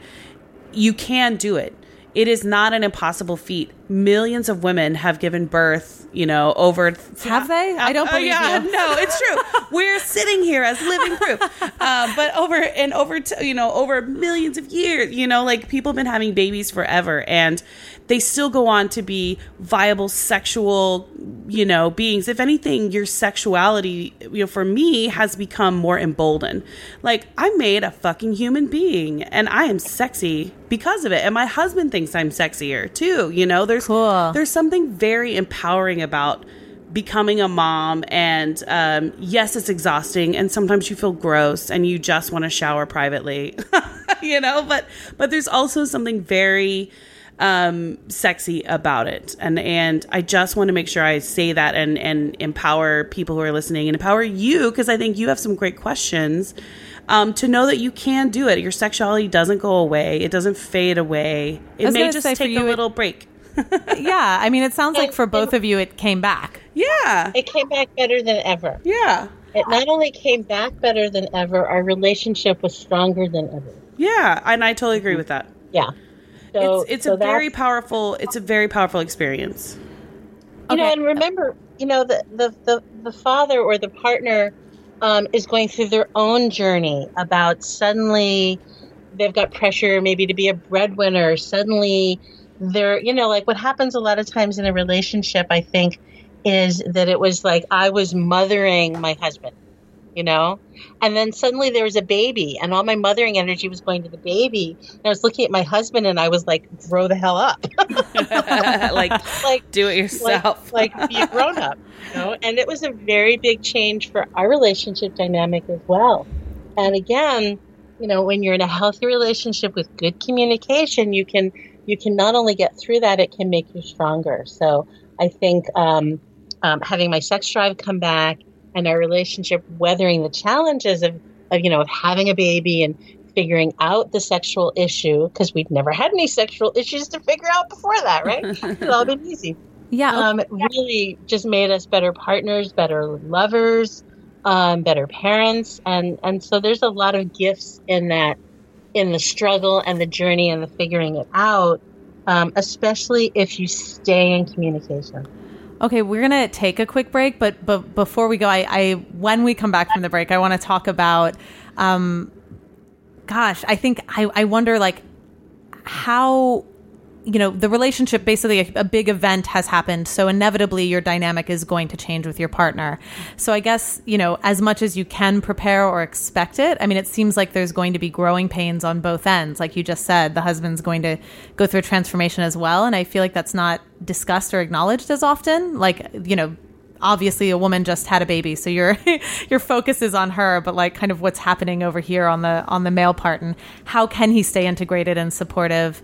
you can do it. It is not an impossible feat. Millions of women have given birth, you know, over. Have they? I don't Uh, believe yeah, you. no, it's true. [laughs] We're sitting here as living proof. Uh, but over and over, t- you know, over millions of years, you know, like people have been having babies forever, and they still go on to be viable sexual, you know, beings. If anything, your sexuality, you know, for me has become more emboldened. Like I made a fucking human being, and I am sexy because of it, and my husband thinks I'm sexier too. You know, there's Cool. there's something very empowering about becoming a mom and um, yes it's exhausting and sometimes you feel gross and you just want to shower privately [laughs] you know but but there's also something very um sexy about it and and i just want to make sure i say that and and empower people who are listening and empower you because i think you have some great questions um, to know that you can do it your sexuality doesn't go away it doesn't fade away it may just take you, a it- little break [laughs] yeah, I mean, it sounds like for both and- of you, it came back. yeah It came back better than ever. yeah It not only came back better than ever, our relationship was stronger than ever. Yeah, and I totally agree with that. Yeah. So it's it's so a very powerful it's a very powerful experience. you know and remember you know the the the, the father or the partner um, is going through their own journey about suddenly they've got pressure maybe to be a breadwinner. Suddenly they're you know like what happens a lot of times in a relationship i think is that it was like i was mothering my husband you know and then suddenly there was a baby and all my mothering energy was going to the baby and i was looking at my husband and i was like grow the hell up [laughs] like [laughs] like do it yourself. like, [laughs] like be a grown up, you know. And it was a very big change for our relationship dynamic as well. And again, you know, when you're in a healthy relationship with good communication, you can you can not only get through that, it can make you stronger. So I think um, um, having my sex drive come back and our relationship weathering the challenges of, of you know of having a baby and figuring out the sexual issue because we'd never had any sexual issues to figure out before that, right? [laughs] it's all been easy. Yeah. Um, it really just made us better partners, better lovers, um, better parents, and and so there's a lot of gifts in that, in the struggle and the journey and the figuring it out, um, especially if you stay in communication. Okay, we're gonna take a quick break, but but before we go, I, I when we come back from the break, I want to talk about, um, gosh, I think I I wonder like how you know the relationship basically a, a, big event has happened so inevitably your dynamic is going to change with your partner. So i guess you know as much as you can prepare or expect it i mean it seems like there's going to be growing pains on both ends. Like you just said the husband's going to go through a transformation as well and i feel like that's not discussed or acknowledged as often. Like you know obviously a woman just had a baby so your [laughs] your focus is on her but like kind of what's happening over here on the on the male part and how can he stay integrated and supportive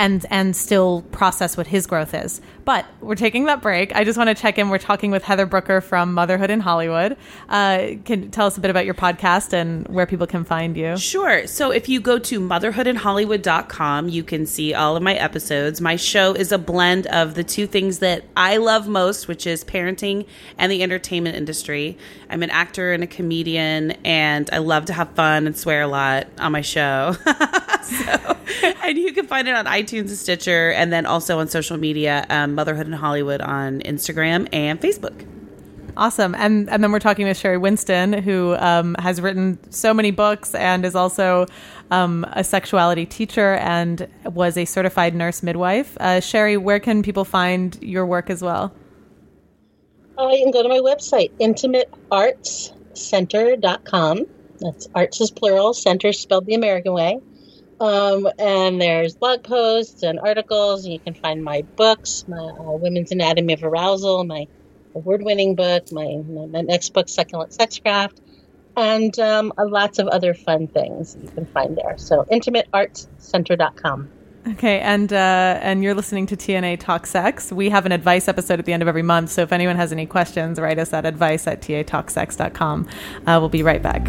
and and still process what his growth is. But we're taking that break. I just want to check in. We're talking with Heather Brooker from Motherhood in Hollywood. Uh, can tell us a bit about your podcast and where people can find you? Sure. So if you go to motherhoodinhollywood.com, you can see all of my episodes. My show is a blend of the two things that I love most, which is parenting and the entertainment industry. I'm an actor and a comedian, and I love to have fun and swear a lot on my show. [laughs] so, and you can find it on iTunes and Stitcher, and then also on social media, um, Motherhood in Hollywood on Instagram and Facebook. Awesome, and and then we're talking with Sheri Winston, who um, has written so many books and is also um, a sexuality teacher and was a certified nurse midwife. Uh, Sherry, where can people find your work as well? Uh, you can go to my website, intimateartscenter.com. That's arts is plural, center spelled the American way. Um, and there's blog posts and articles. You can find my books, my uh, Women's Anatomy of Arousal, my award-winning book, my, my next book, Succulent Sexcraft, and um, lots of other fun things you can find there. So intimateartscenter.com. Okay, and uh, and you're listening to TNA Talk Sex. We have an advice episode at the end of every month, so if anyone has any questions, write us at advice at tatalksex.com. Uh, we'll be right back.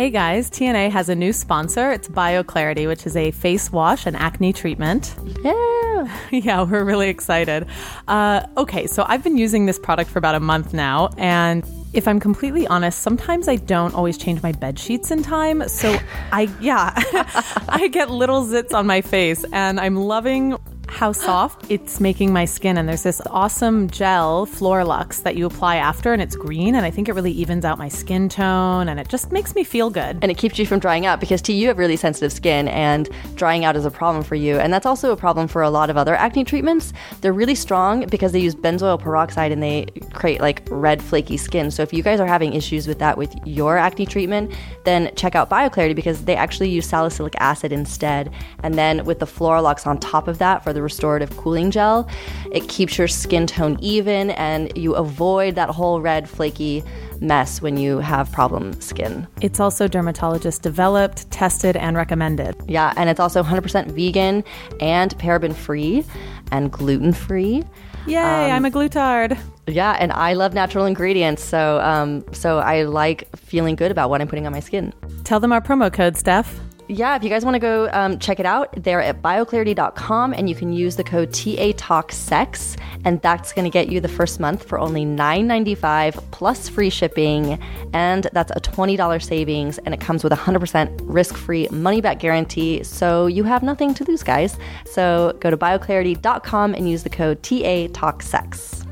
Hey guys, TNA has a new sponsor. It's BioClarity, which is a face wash and acne treatment. Yeah. [laughs] yeah, we're really excited. Uh, okay, so I've been using this product for about a month now, and if I'm completely honest, sometimes I don't always change my bed sheets in time. So I, yeah, [laughs] I get little zits on my face, and I'm loving how soft it's making my skin. And there's this awesome gel, Floralux, that you apply after, and it's green. And I think it really evens out my skin tone and it just makes me feel good. And it keeps you from drying out because, T, you have really sensitive skin, and drying out is a problem for you. And that's also a problem for a lot of other acne treatments. They're really strong because they use benzoyl peroxide and they create like red, flaky skin. So if you guys are having issues with that with your acne treatment, then check out BioClarity because they actually use salicylic acid instead. And then with the Floralux on top of that for the restorative cooling gel. It keeps your skin tone even and you avoid that whole red, flaky mess when you have problem skin. It's also dermatologist developed, tested, and recommended. Yeah, and it's also 100% vegan and paraben free and gluten free. Yay, um, I'm a glutard. Yeah, and I love natural ingredients, so um, so I like feeling good about what I'm putting on my skin. Tell them our promo code, Steph yeah, if you guys want to go um, check it out, they're at bioclarity.com and you can use the code TATalkSex, and that's going to get you the first month for only $9.95 plus free shipping. And that's a $20 savings, and it comes with a 100% risk free money back guarantee. So you have nothing to lose, guys. So go to bioclarity.com and use the code TATalkSex.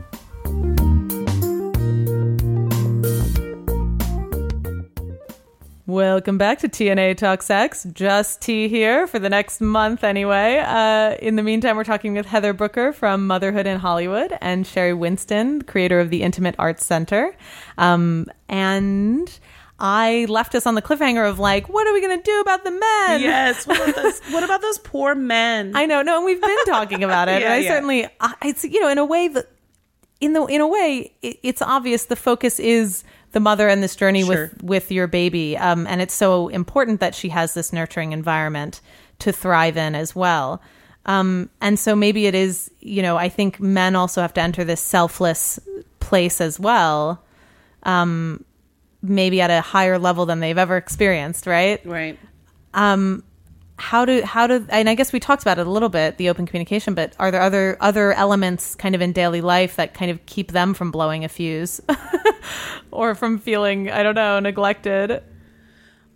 Welcome back to TNA Talk Sex. Just T here for the next month, anyway. Uh, in the meantime, we're talking with Heather Brooker from Motherhood in Hollywood and Sheri Winston, creator of the Intimate Arts Center. Um, and I left us on the cliffhanger of like, what are we going to do about the men? Yes. What about those? [laughs] what about those poor men? I know. No, and we've been talking about it. [laughs] yeah, and I yeah. certainly, I, it's you know, in a way that, in the in a way, it, it's obvious the focus is the mother and this journey Sure. with with your baby. Um, and it's so important that she has this nurturing environment to thrive in as well. Um, and so maybe it is, you know, I think men also have to enter this selfless place as well. Um, maybe at a higher level than they've ever experienced, right? Right. How do how do and I guess we talked about it a little bit the open communication but are there other other elements kind of in daily life that kind of keep them from blowing a fuse [laughs] or from feeling I don't know neglected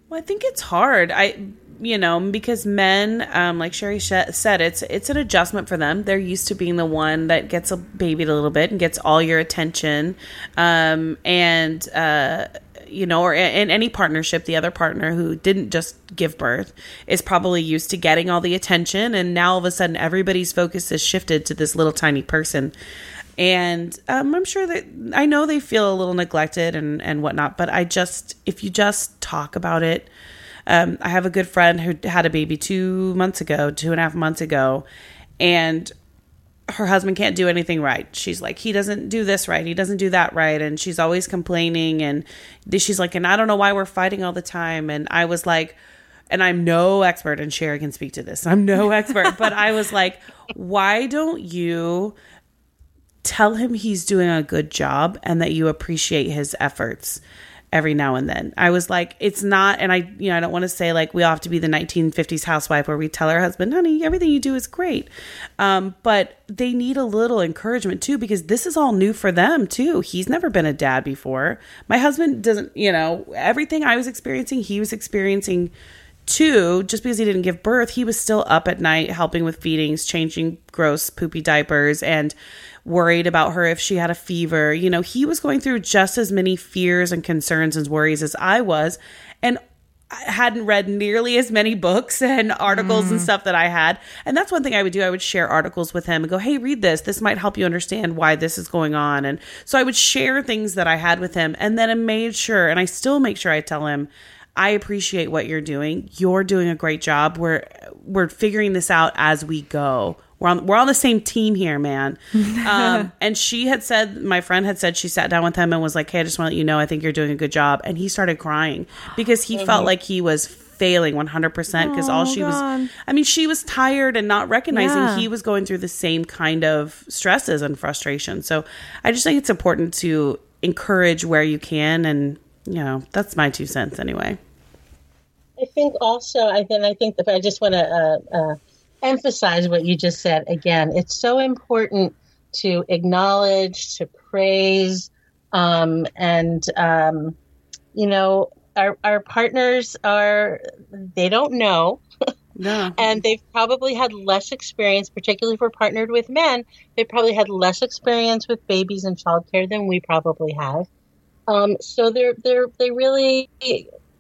Well, I think it's hard. I, you know, because men, um, like Sheri sh- said, it's it's an adjustment for them. They're used to being the one that gets a babied a little bit and gets all your attention, um, and uh, you know, or in any partnership, the other partner who didn't just give birth is probably used to getting all the attention, and now all of a sudden everybody's focus has shifted to this little tiny person and um, I'm sure that I know they feel a little neglected and and whatnot. But I just if you just talk about it, um, I have a good friend who had a baby two months ago, two and a half months ago, and her husband can't do anything right. She's like, he doesn't do this right. He doesn't do that right. And she's always complaining. And she's like, and I don't know why we're fighting all the time. And I was like, and I'm no expert, and Sheri can speak to this. I'm no [laughs] expert, but I was like, why don't you tell him he's doing a good job and that you appreciate his efforts every now and then. I was like, it's not, and I, you know, I don't want to say like we all have to be the 1950s housewife where we tell our husband, honey, everything you do is great. Um, but they need a little encouragement too because this is all new for them too. He's never been a dad before. My husband doesn't, you know, everything I was experiencing, he was experiencing too. Just because he didn't give birth, he was still up at night helping with feedings, changing gross, poopy diapers, and worried about her if she had a fever. You know, he was going through just as many fears and concerns and worries as I was. And I hadn't read nearly as many books and articles and mm. stuff that I had. And that's one thing I would do. I would share articles with him and go, hey, read this. This might help you understand why this is going on. And so I would share things that I had with him. And then I made sure, and I still make sure I tell him, I appreciate what you're doing. You're doing a great job. We're we're figuring this out as we go. We're on we're on the same team here, man. [laughs] um, and she had said, my friend had said, she sat down with him and was like, "Hey, I just want to let you know, I think you're doing a good job." And he started crying because he felt like he was failing 100% because all she was I mean, she was tired and not recognizing Yeah. he was going through the same kind of stresses and frustration. So I just think it's important to encourage where you can. And, you know, that's my two cents anyway. I think also, I then I think that I just want to uh, uh, emphasize what you just said again. It's so important to acknowledge, to praise, um, and um, you know, our our partners are they don't know, No. [laughs] and they've probably had less experience, particularly if we're partnered with men. They probably had less experience with babies and childcare than we probably have. Um, so they're they're they really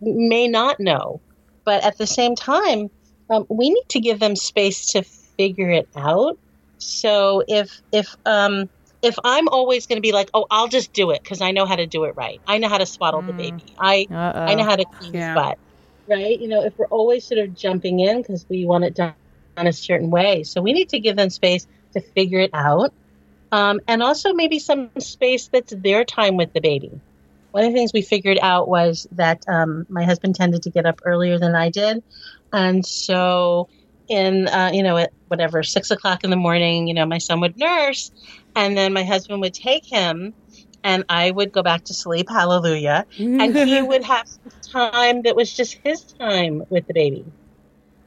may not know, but at the same time, um, we need to give them space to figure it out. So if if um, if I'm always going to be like, oh, I'll just do it because I know how to do it right. I know how to swaddle the baby. I Uh-oh. I know how to clean Yeah. his butt. Right? You know, if we're always sort of jumping in because we want it done in a certain way, so we need to give them space to figure it out, um, and also maybe some space that's their time with the baby. One of the things we figured out was that um, my husband tended to get up earlier than I did, and so in uh, you know at whatever six o'clock in the morning, you know my son would nurse, and then my husband would take him, and I would go back to sleep. Hallelujah! and he [laughs] would have time that was just his time with the baby.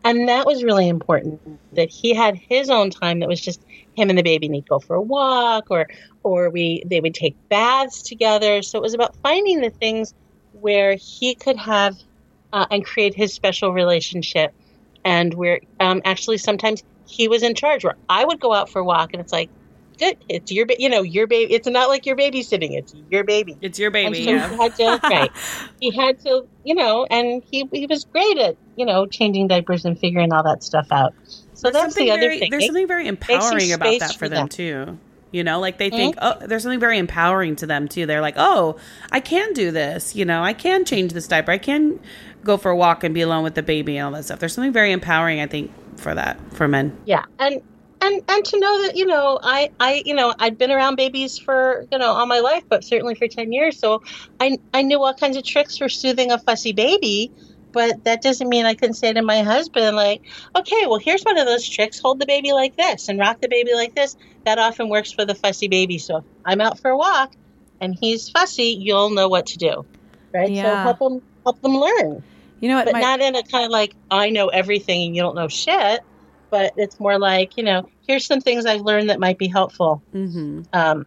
And that was really important that he had his own time that was just him and the baby and he'd go for a walk or or we they would take baths together. So it was about finding the things where he could have uh, and create his special relationship and where um, actually sometimes he was in charge where I would go out for a walk and it's like good it's your ba- you know your baby it's not like you're babysitting it's your baby It's your baby. so Yeah. he had to, [laughs] right. He had to, you know, and he he was great at, you know, changing diapers and figuring all that stuff out. So that's the other very, thing. There's something very empowering about that for them them. too. You know, like they think, oh, there's something very empowering to them too. They're like, oh, I can do this. You know, I can change this diaper. I can go for a walk and be alone with the baby and all that stuff. There's something very empowering, I think, for that for men. yeah, and and and to know that you know I I you know I'd been around babies for you know all my life, but certainly for ten years, so I I knew all kinds of tricks for soothing a fussy baby. But that doesn't mean I can say to my husband like, okay, well here's one of those tricks: hold the baby like this and rock the baby like this. That often works for the fussy baby. So if I'm out for a walk and he's fussy, you'll know what to do, right? So help them help them learn You know what? but not in a kind of like I know everything and you don't know shit. But it's more like you know, here's some things I've learned that might be helpful. Mm-hmm. Um,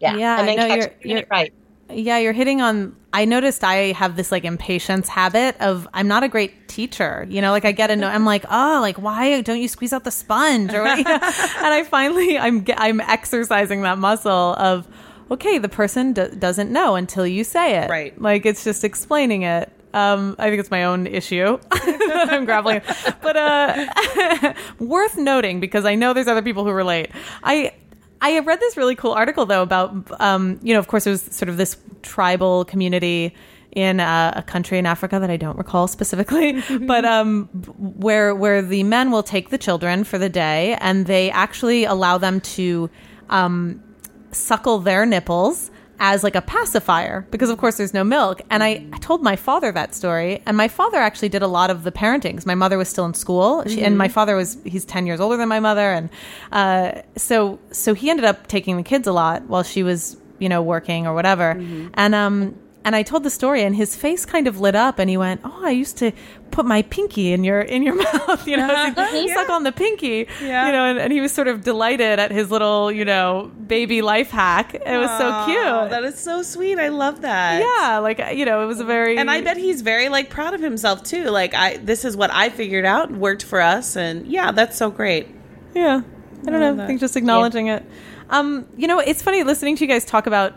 yeah, Yeah, and then no, you're- you're- right. Yeah, you're hitting on. I noticed I have this like impatience habit of I'm not a great teacher. You know, like I get a no. I'm like, [laughs] oh, like why don't you squeeze out the sponge? Or what? [laughs] and I finally I'm I'm exercising that muscle of okay, the person d- doesn't know until you say it. Right. Like it's just explaining it. Um, I think it's my own issue [laughs] that I'm grappling, with. but uh, [laughs] worth noting because I know there's other people who relate. I I have read this really cool article though about um, you know of course it was sort of this tribal community in uh, a country in Africa that I don't recall specifically, [laughs] but um, where where the men will take the children for the day and they actually allow them to um, suckle their nipples as like a pacifier because of course there's no milk. And I, I told my father that story and my father actually did a lot of the parenting my mother was still in school. She, and my father was he's 10 years older than my mother and uh, so so he ended up taking the kids a lot while she was you know working or whatever. And um and I told the story and his face kind of lit up and he went oh I used to put my pinky in your in your [laughs] mouth you know [laughs] suck on the pinky Yeah. you know and, and he was sort of delighted at his little you know baby life hack it was so cute That is so sweet. I love that. yeah like you know it was a very And I bet he's very like proud of himself too. Like I this is what I figured out, worked for us and yeah, that's so great. yeah i don't know that. i think just acknowledging it um you know it's funny listening to you guys talk about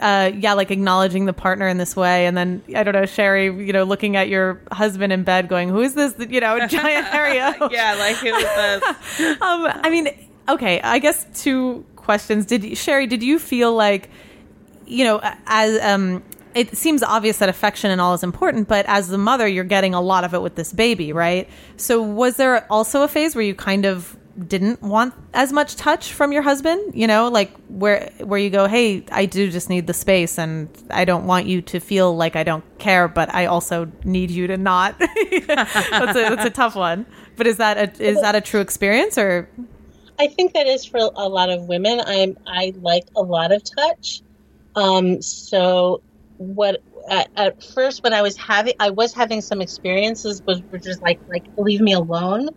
uh yeah like acknowledging the partner in this way and then i don't know sheri you know looking at your husband in bed going who is this you know [laughs] giant area. [laughs] Yeah, like it was the um, I mean, okay. I guess two questions. Did you- Sheri? Did you feel like, you know, as um, it seems obvious that affection and all is important, but as the mother, you're getting a lot of it with this baby, right? So, was there also a phase where you kind of didn't want as much touch from your husband? You know, like where where you go, hey, I do just need the space, and I don't want you to feel like I don't care, but I also need you to not. [laughs] that's a that's a tough one. But is that a, is that a true experience or? I think that is for a lot of women. I'm I like a lot of touch. Um, so what at, at first when I was having I was having some experiences was just like like leave me alone.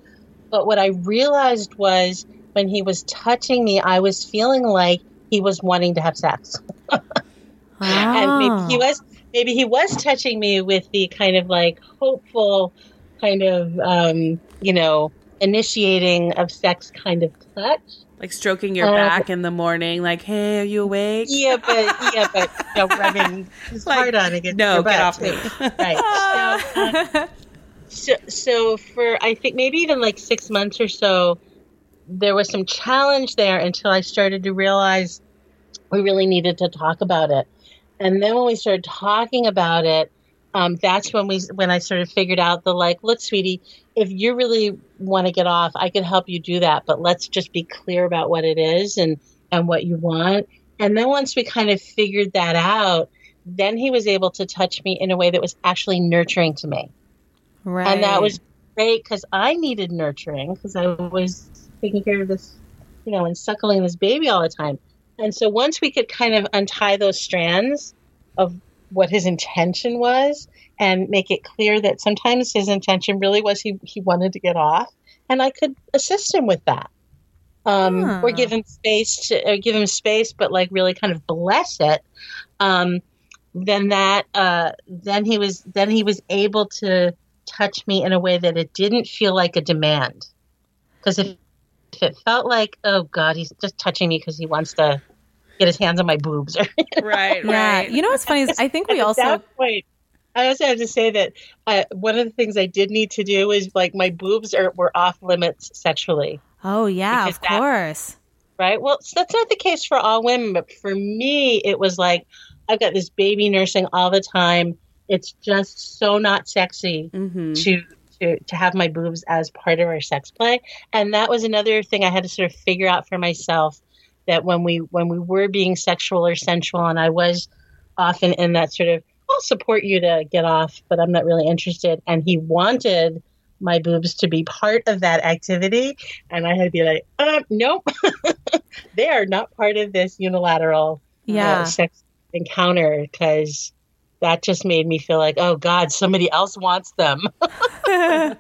But what I realized was when he was touching me, I was feeling like he was wanting to have sex. [laughs] and maybe he was maybe he was touching me with the kind of like hopeful kind of um, you know initiating of sex kind of touch like stroking your Uh, back in the morning, like, hey, are you awake? yeah but yeah but you know, [laughs] rubbing his Like, heart on against no, your get off too. me. right [laughs] so, uh, so so for i think maybe even like six months or so there was some challenge there until i started to realize we really needed to talk about it. And then when we started talking about it um, that's when we when i sort of figured out the like look sweetie if you really want to get off i can help you do that but let's just be clear about what it is and and what you want. And then once we kind of figured that out then he was able to touch me in a way that was actually nurturing to me Right. and that was great because I needed nurturing because I was taking care of this, you know, and suckling this baby all the time. And so once we could kind of untie those strands of what his intention was and make it clear that sometimes his intention really was he, he wanted to get off, and I could assist him with that. Um, Huh. Or give him space to or give him space, but like really kind of bless it. Um, then that uh, then he was then he was able to touch me in a way that it didn't feel like a demand. Because if, if it felt like, oh God, he's just touching me because he wants to get his hands on my boobs, or [laughs] right, yeah. right. You know what's funny is I think [laughs] we at also that point, I also have to say that uh, one of the things I did need to do is like my boobs are were off limits sexually. Oh yeah, of that- course. right? Well, s- that's not the case for all women, but for me, it was like I've got this baby nursing all the time. It's just so not sexy Mm-hmm. to to to have my boobs as part of our sex play, and that was another thing I had to sort of figure out for myself. That when we when we were being sexual or sensual, and I was often in that sort of I'll support you to get off, but I'm not really interested, and he wanted my boobs to be part of that activity, and I had to be like, uh, nope, [laughs] they are not part of this unilateral Yeah. uh, sex encounter because that just made me feel like, oh God, somebody else wants them. [laughs] Get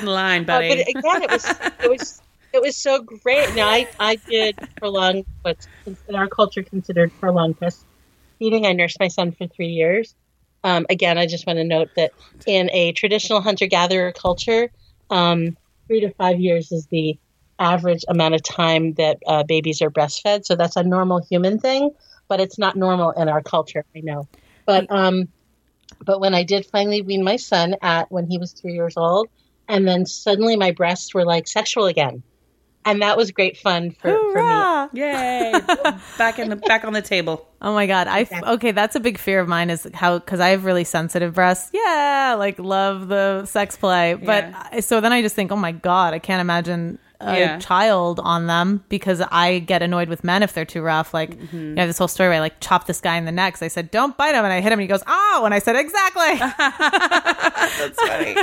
in line, Uh, buddy. but again, it was it was it was so great. Now I I did prolonged what's in our culture considered prolonged breastfeeding. I nursed my son for three years. Um, again, I just want to note that in a traditional hunter gatherer culture, um, three to five years is the average amount of time that uh, babies are breastfed. So that's a normal human thing, but it's not normal in our culture. I know, but um, but when I did finally wean my son at when he was three years old, and then suddenly my breasts were like sexual again, and that was great fun for, for me. Yay! [laughs] back in the back on the table. Oh my god! I okay. That's a big fear of mine is how because I have really sensitive breasts. Yeah, like love the sex play, but Yeah. So then I just think, oh my god, I can't imagine a Yeah. child on them because I get annoyed with men if they're too rough. Like Mm-hmm. you have this whole story where I like chopped this guy in the neck. So I said, "Don't bite him," and I hit him, and he goes, "Oh!" And I said, "Exactly." [laughs] That's funny.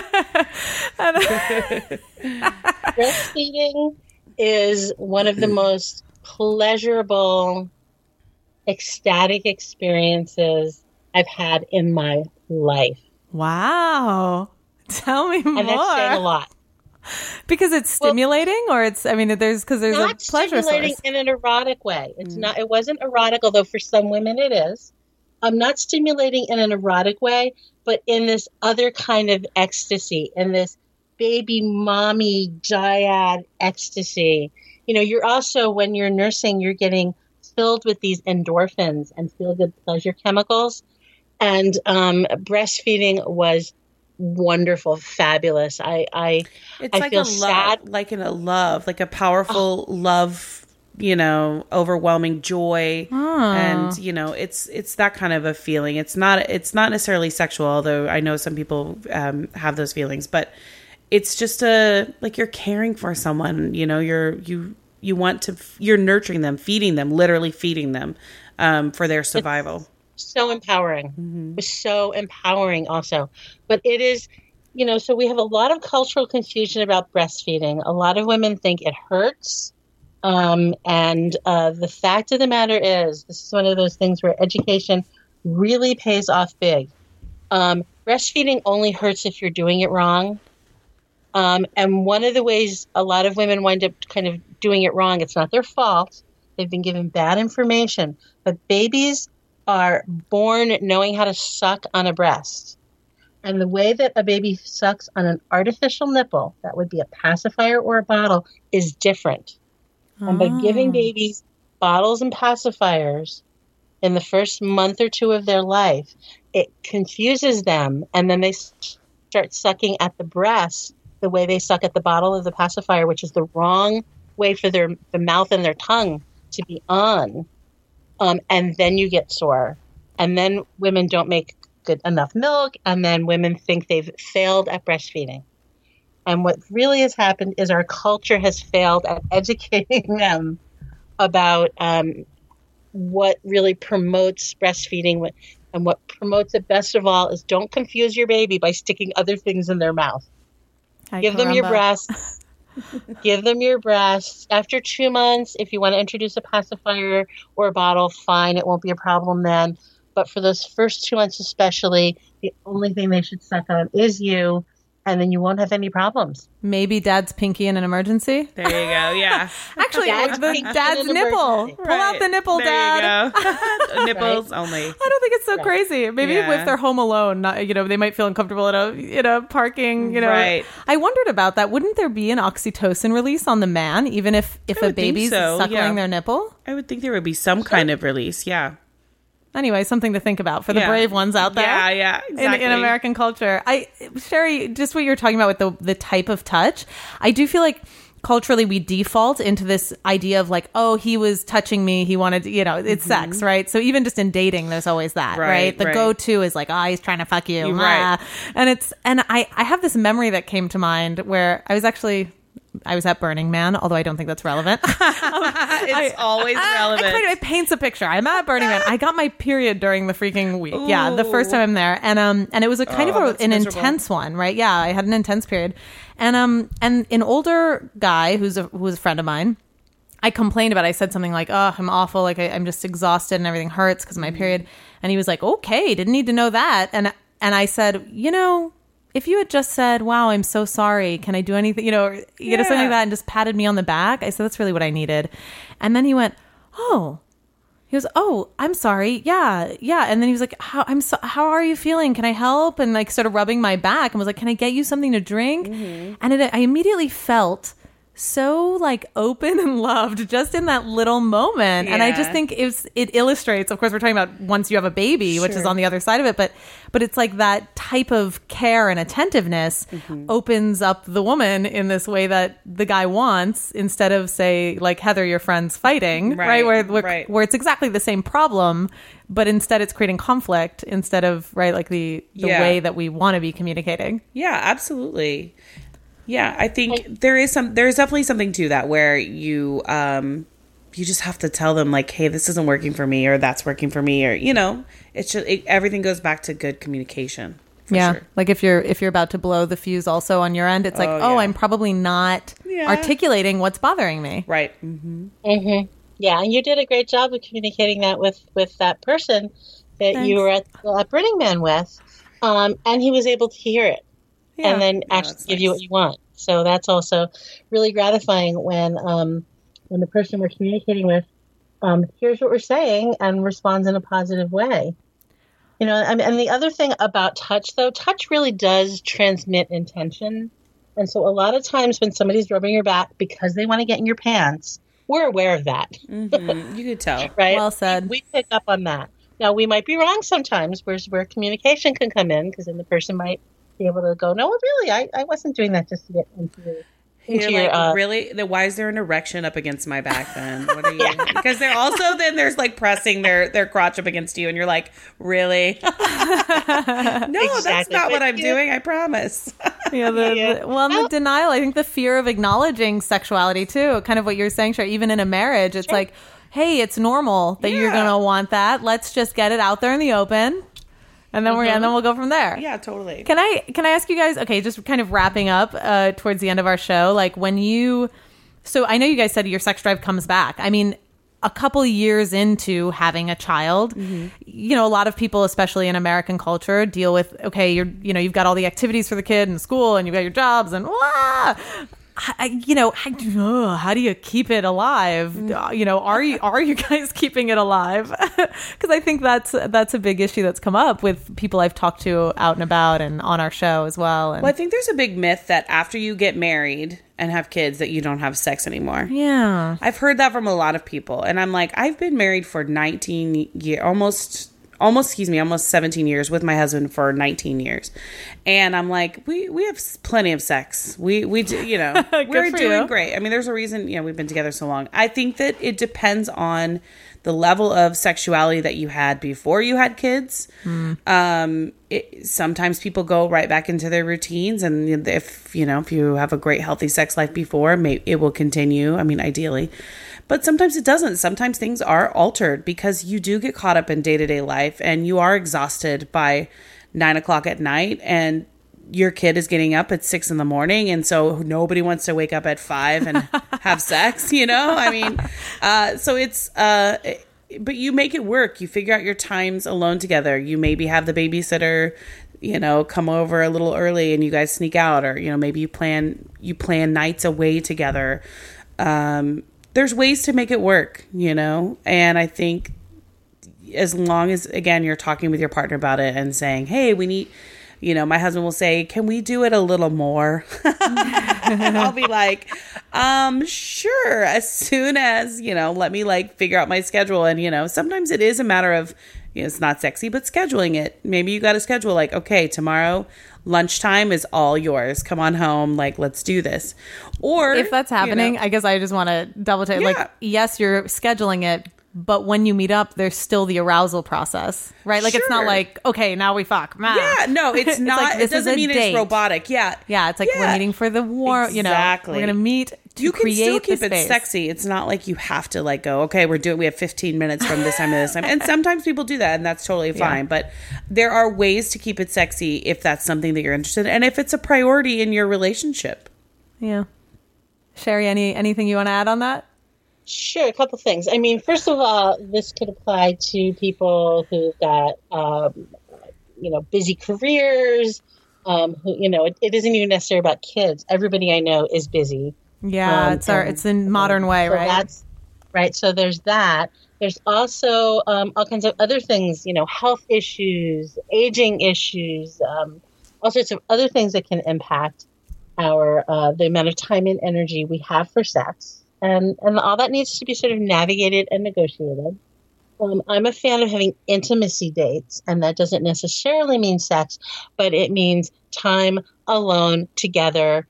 [laughs] [laughs] breastfeeding is one of the [clears throat] most pleasurable, ecstatic experiences I've had in my life. wow. Tell me more. And that's saying a lot. [laughs] because it's stimulating, or it's. I mean, there's because there's not a pleasure stimulating source. in an erotic way. It's not. It wasn't erotic, although for some women it is. I'm not stimulating in an erotic way, but in this other kind of ecstasy, in this baby mommy dyad ecstasy. You know, you're also when you're nursing, you're getting filled with these endorphins and feel good pleasure chemicals. And um, breastfeeding was wonderful, fabulous. I, I It's I like feel a love, sad. like in a love, like a powerful love. You know, overwhelming joy, and you know, it's it's that kind of a feeling. It's not it's not necessarily sexual, although I know some people um, have those feelings, but it's just a like you're caring for someone. You know, you're you you want to you're nurturing them, feeding them, literally feeding them um, for their survival. So empowering. It was so empowering also. But it is, you know, so we have a lot of cultural confusion about breastfeeding. A lot of women think it hurts. Um, and uh, the fact of the matter is, this is one of those things where education really pays off big. Um, breastfeeding only hurts if you're doing it wrong. Um, and one of the ways a lot of women wind up kind of doing it wrong, it's not their fault. They've been given bad information. But babies are born knowing how to suck on a breast. And the way that a baby sucks on an artificial nipple, that would be a pacifier or a bottle, is different. And by giving oh. babies bottles and pacifiers in the first month or two of their life, it confuses them. And then they start sucking at the breast the way they suck at the bottle of the pacifier, which is the wrong way for their the mouth and their tongue to be on. Um, and then you get sore. And then women don't make good enough milk. And then women think they've failed at breastfeeding. And what really has happened is our culture has failed at [laughs] educating them about um, what really promotes breastfeeding. And what promotes it best of all is don't confuse your baby by sticking other things in their mouth. Ay, Give them your caramba. [laughs] [laughs] Give them your breasts. After two months, if you want to introduce a pacifier or a bottle, fine. It won't be a problem then. But for those first two months, especially, the only thing they should suck on is you, and then you won't have any problems. Maybe dad's pinky in an emergency. There you go. Yeah. [laughs] Actually, Dad's the pinky dad's nipple. emergency. Pull out the nipple, there dad. You go. [laughs] [laughs] Nipples only. I don't think it's so crazy. Maybe Yeah. if they're home alone, not, you know, they might feel uncomfortable in a in a parking. You know, Right. I wondered about that. Wouldn't there be an oxytocin release on the man, even if if I a would think baby's so, suckling yeah. their nipple? I would think there would be some kind of release. Yeah. Anyway, something to think about for the Yeah. brave ones out there. Yeah, yeah, In, exactly. in American culture, I Sheri, just what you were talking about with the the type of touch, I do feel like culturally we default into this idea of like, oh, he was touching me, he wanted, to, you know, it's sex, right? So even just in dating, there's always that, right? Right, The right. go-to is like, oh, he's trying to fuck you, You're ah. right. and it's and I I have this memory that came to mind where I was actually. I was at Burning Man, although I don't think that's relevant. [laughs] it's always I- relevant. It, kind of, it paints a picture. I'm at Burning Man. I got my period during the freaking week. Yeah, the first time I'm there, and um, and it was a kind Oh, of a, an miserable. intense one, right? Yeah, I had an intense period, and um, and an older guy who's a who was a friend of mine. I complained about. It. I said something like, "Oh, I'm awful. Like I, I'm just exhausted and everything hurts because of my period." And he was like, "Okay, didn't need to know that." And and I said, "You know." If you had just said, "Wow, I'm so sorry. Can I do anything?" You know, or, you know, something like that, and just patted me on the back, I said, "That's really what I needed." And then he went, "Oh, he goes, "Oh, I'm sorry. Yeah, yeah." And then he was like, "How I'm so, how are you feeling? Can I help?" And like sort of rubbing my back and was like, "Can I get you something to drink?" Mm-hmm. And it, I immediately felt so like open and loved just in that little moment. And I just think it's it illustrates. Of course, we're talking about once you have a baby, which is on the other side of it, but but it's like that type of care and attentiveness Mm-hmm. opens up the woman in this way that the guy wants instead of say like Heather, your friend's fighting, right? Right, Where where, right. where it's exactly the same problem, but instead it's creating conflict instead of right like the the Yeah. way that we want to be communicating. Yeah, absolutely. Yeah, I think there is some there's definitely something to that where you um you just have to tell them like, "Hey, this isn't working for me," or "That's working for me," or you know, it's just it, everything goes back to good communication. For yeah, sure. like if you're if you're about to blow the fuse also on your end, it's like, Oh, oh, yeah. I'm probably not Yeah. articulating what's bothering me. Right. hmm hmm Yeah, and you did a great job of communicating that with with that person that Thanks. you were at, at Burning Man with, um, and he was able to hear it Yeah. and then actually give you what you want. So that's also really gratifying when um, when the person we're communicating with um, hears what we're saying and responds in a positive way. You know, and, and the other thing about touch, though, touch really does transmit intention. And so a lot of times when somebody's rubbing your back because they want to get in your pants, we're aware of that, Mhm. You could tell. [laughs] right? Well said. We pick up on that. Now we might be wrong sometimes, where's where communication can come in, because then the person might be able to go, "No, really, I, I wasn't doing that just to get into your, into You're like, uh, really? Then why is there an erection up against my back then? What are you? [laughs] [laughs] Because they're also then there's like pressing their their crotch up against you, and you're like, really? [laughs] no, that's Exactly. not what I'm you- doing. I promise. Yeah, the, Yeah. the- well, the denial. I think the fear of acknowledging sexuality too. Kind of what you're saying, sure. Even in a marriage, it's like, hey, it's normal that you're gonna want that. Let's just get it out there in the open, and then we're and then we'll go from there. yeah, totally. Can I can I ask you guys? Okay, just kind of wrapping up uh, towards the end of our show. Like when you, so I know you guys said your sex drive comes back. I mean, a couple years into having a child, you know, a lot of people, especially in American culture, deal with okay, you're you know you've got all the activities for the kid in school, and you've got your jobs, and wah! I, you know, how, how do you keep it alive? Uh, You know, are you are you [laughs] guys keeping it alive? [laughs] Because I think that's that's a big issue that's come up with people I've talked to out and about and on our show as well. And Well, I think there's a big myth that after you get married and have kids, that you don't have sex anymore. yeah, I've heard that from a lot of people, and I'm like, I've been married for 19 years, almost, almost, excuse me, almost 17 years with my husband for 19 years, and I'm like, we we have plenty of sex. We we do, you know, [laughs] we're doing you. great. I mean, there's a reason, you know, we've been together so long. I think that it depends on the level of sexuality that you had before you had kids. Um, it, sometimes people go right back into their routines, and if you know, if you have a great healthy sex life before, may, it will continue. I mean, ideally, but sometimes it doesn't. Sometimes things are altered because you do get caught up in day to day life, and you are exhausted by nine o'clock at night, and your kid is getting up at six in the morning. And so nobody wants to wake up at five and [laughs] have sex you know? I mean uh so it's uh but you make it work. You figure out your times alone together. You maybe have the babysitter you know come over a little early and you guys sneak out or you know maybe you plan you plan nights away together. Um there's ways to make it work you know? And i think as long as again you're talking with your partner about it and saying hey we need you know my husband will say can we do it a little more? And [laughs] i'll be like um sure as soon as you know let me like figure out my schedule. And you know sometimes it is a matter of You know, it's not sexy, but scheduling it. Maybe you got to schedule like, okay, tomorrow lunchtime is all yours. Come on home. Like, let's do this. Or if that's you know, happening, I guess I just want to double check. Yeah. Like, yes, you're scheduling it, but when you meet up, there's still the arousal process, right? Like, it's not like, okay, now we fuck. Meh. yeah, no, [laughs] it's It's not. like, this doesn't mean date. it's robotic. Yeah, Yeah, it's like we're meeting for the war. You know, Exactly. we're gonna meet you can still keep the it space. sexy. It's not like you have to like go, okay, we're doing we have 15 minutes from this time to this time. And sometimes people do that and that's totally fine. But there are ways to keep it sexy if that's something that you're interested in and if it's a priority in your relationship. Yeah. Sheri, any anything you want to add on that? Sure, a couple things. I mean, first of all, this could apply to people who've got, um, you know, busy careers. Um, who, you know, it, it isn't even necessarily about kids. Everybody I know is busy. Yeah, Um, it's our and- it's in modern way, So right? That's right. So there's that. There's also um, all kinds of other things. You know, health issues, aging issues, um, all sorts of other things that can impact our uh, the amount of time and energy we have for sex, and and all that needs to be sort of navigated and negotiated. Um, I'm a fan of having intimacy dates, and that doesn't necessarily mean sex, but it means time alone together,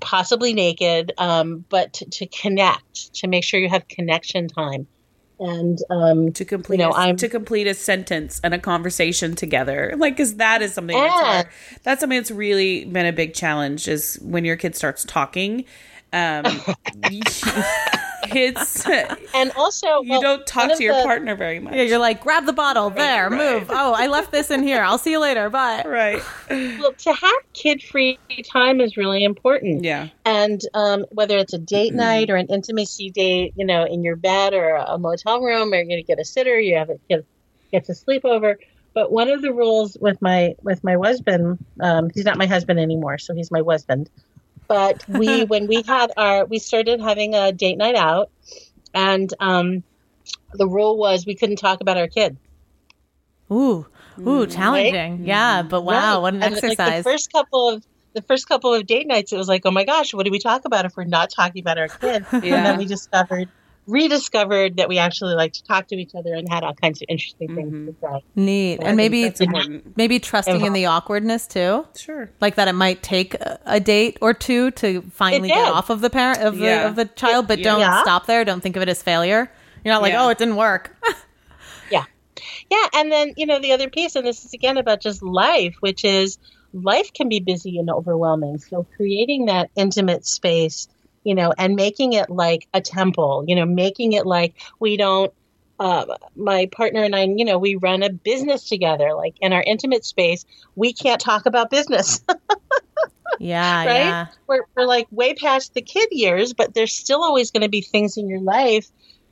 possibly naked, um, but to, to connect, to make sure you have connection time. And um, To complete You know, a, to complete a sentence and a conversation together. [laughs] Like cuz that is something that's hard. That's something that's really been a big challenge is when your kid starts talking. Um, [laughs] it's [laughs] and also you don't talk to your the- partner very much. yeah, you're like, grab the bottle, there, right. move. Oh, I left this in here. I'll see you later. Bye. right. [laughs] Well, to have kid-free time is really important. Yeah. And um, whether it's a date Mm-hmm. night or an intimacy date, you know, in your bed or a motel room, or you're going to get a sitter, you have a kid gets a sleepover. But one of the rules with my with my husband, um, he's not my husband anymore, so he's my husband. But we, [laughs] when we had our, we started having a date night out, and um, the rule was we couldn't talk about our kid. Ooh, ooh, challenging. Yeah, but wow, Right. what an And, exercise. Like the first couple of the first couple of date nights, it was like, oh my gosh, what do we talk about if we're not talking about our kid? [laughs] And then we discovered, rediscovered that we actually like to talk to each other and had all kinds of interesting things Mm-hmm. to say. Neat. I And maybe think That's important. maybe trusting in the awkwardness too. Sure. Like that it might take a- a date or two to finally get off of the parent of the of the child, but yeah. don't Yeah. stop there. Don't think of it as failure. You're not like, Yeah. oh, it didn't work. [laughs] Yeah. Yeah. And then, you know, the other piece, and this is again about just life, which is life can be busy and overwhelming. So creating that intimate space, you know, and making it like a temple, you know, making it like we don't, uh, my partner and I, you know, we run a business together. Like in our intimate space, we can't talk about business, [laughs] yeah, right? yeah. We're, we're like way past the kid years, but there's still always going to be things in your life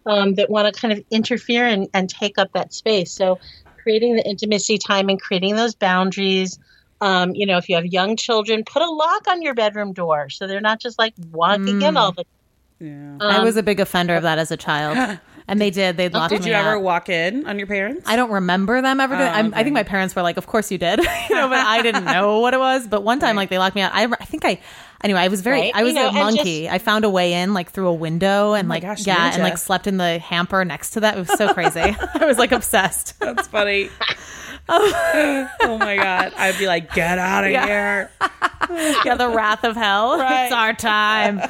um, that want to kind of interfere and, and take up that space. So creating the intimacy time and creating those boundaries. Um, you know, if you have young children, put a lock on your bedroom door so they're not just like walking in all the Yeah. I um, was a big offender of that as a child, [gasps] and they did. They locked lock me out. Did me you ever out. walk in on your parents? I don't remember them ever doing. Oh, I'm, I think my parents were like, "Of course you did," [laughs] you know, but I didn't [laughs] know what it was. But one time, like they locked me out. I, I think I, anyway, I was very. Right. I was You know, a and monkey. I found a way in like through a window and like Oh gosh, yeah, and like slept in the hamper next to that. It was so crazy. [laughs] I was like obsessed. That's funny. Oh my god! I'd be like, "Get out of Yeah. here!" [laughs] yeah, the wrath of hell. Right. It's our time.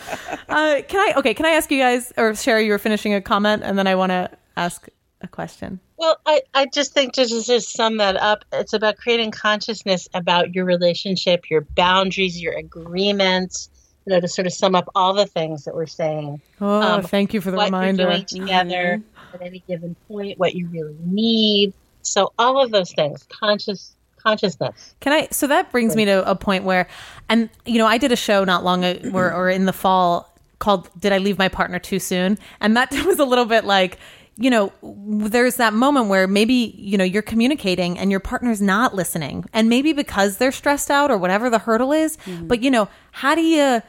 Uh, can I? Okay, can I ask you guys, or Sheri, you were finishing a comment, and then I want to ask a question. Well, I, I just think to just, just sum that up, it's about creating consciousness about your relationship, your boundaries, your agreements, you know, to sort of sum up all the things that we're saying. Oh, Um, thank you for the what reminder. you're doing together at any given point, what you really need. So all of those things, conscious consciousness. Can I? So that brings me to a point where, and you know, I did a show not long ago, or, or in the fall called "Did I Leave My Partner Too Soon?" And that [laughs] was a little bit like, you know, there's that moment where maybe you know you're communicating and your partner's not listening, and maybe because they're stressed out or whatever the hurdle is. But you know, how do you?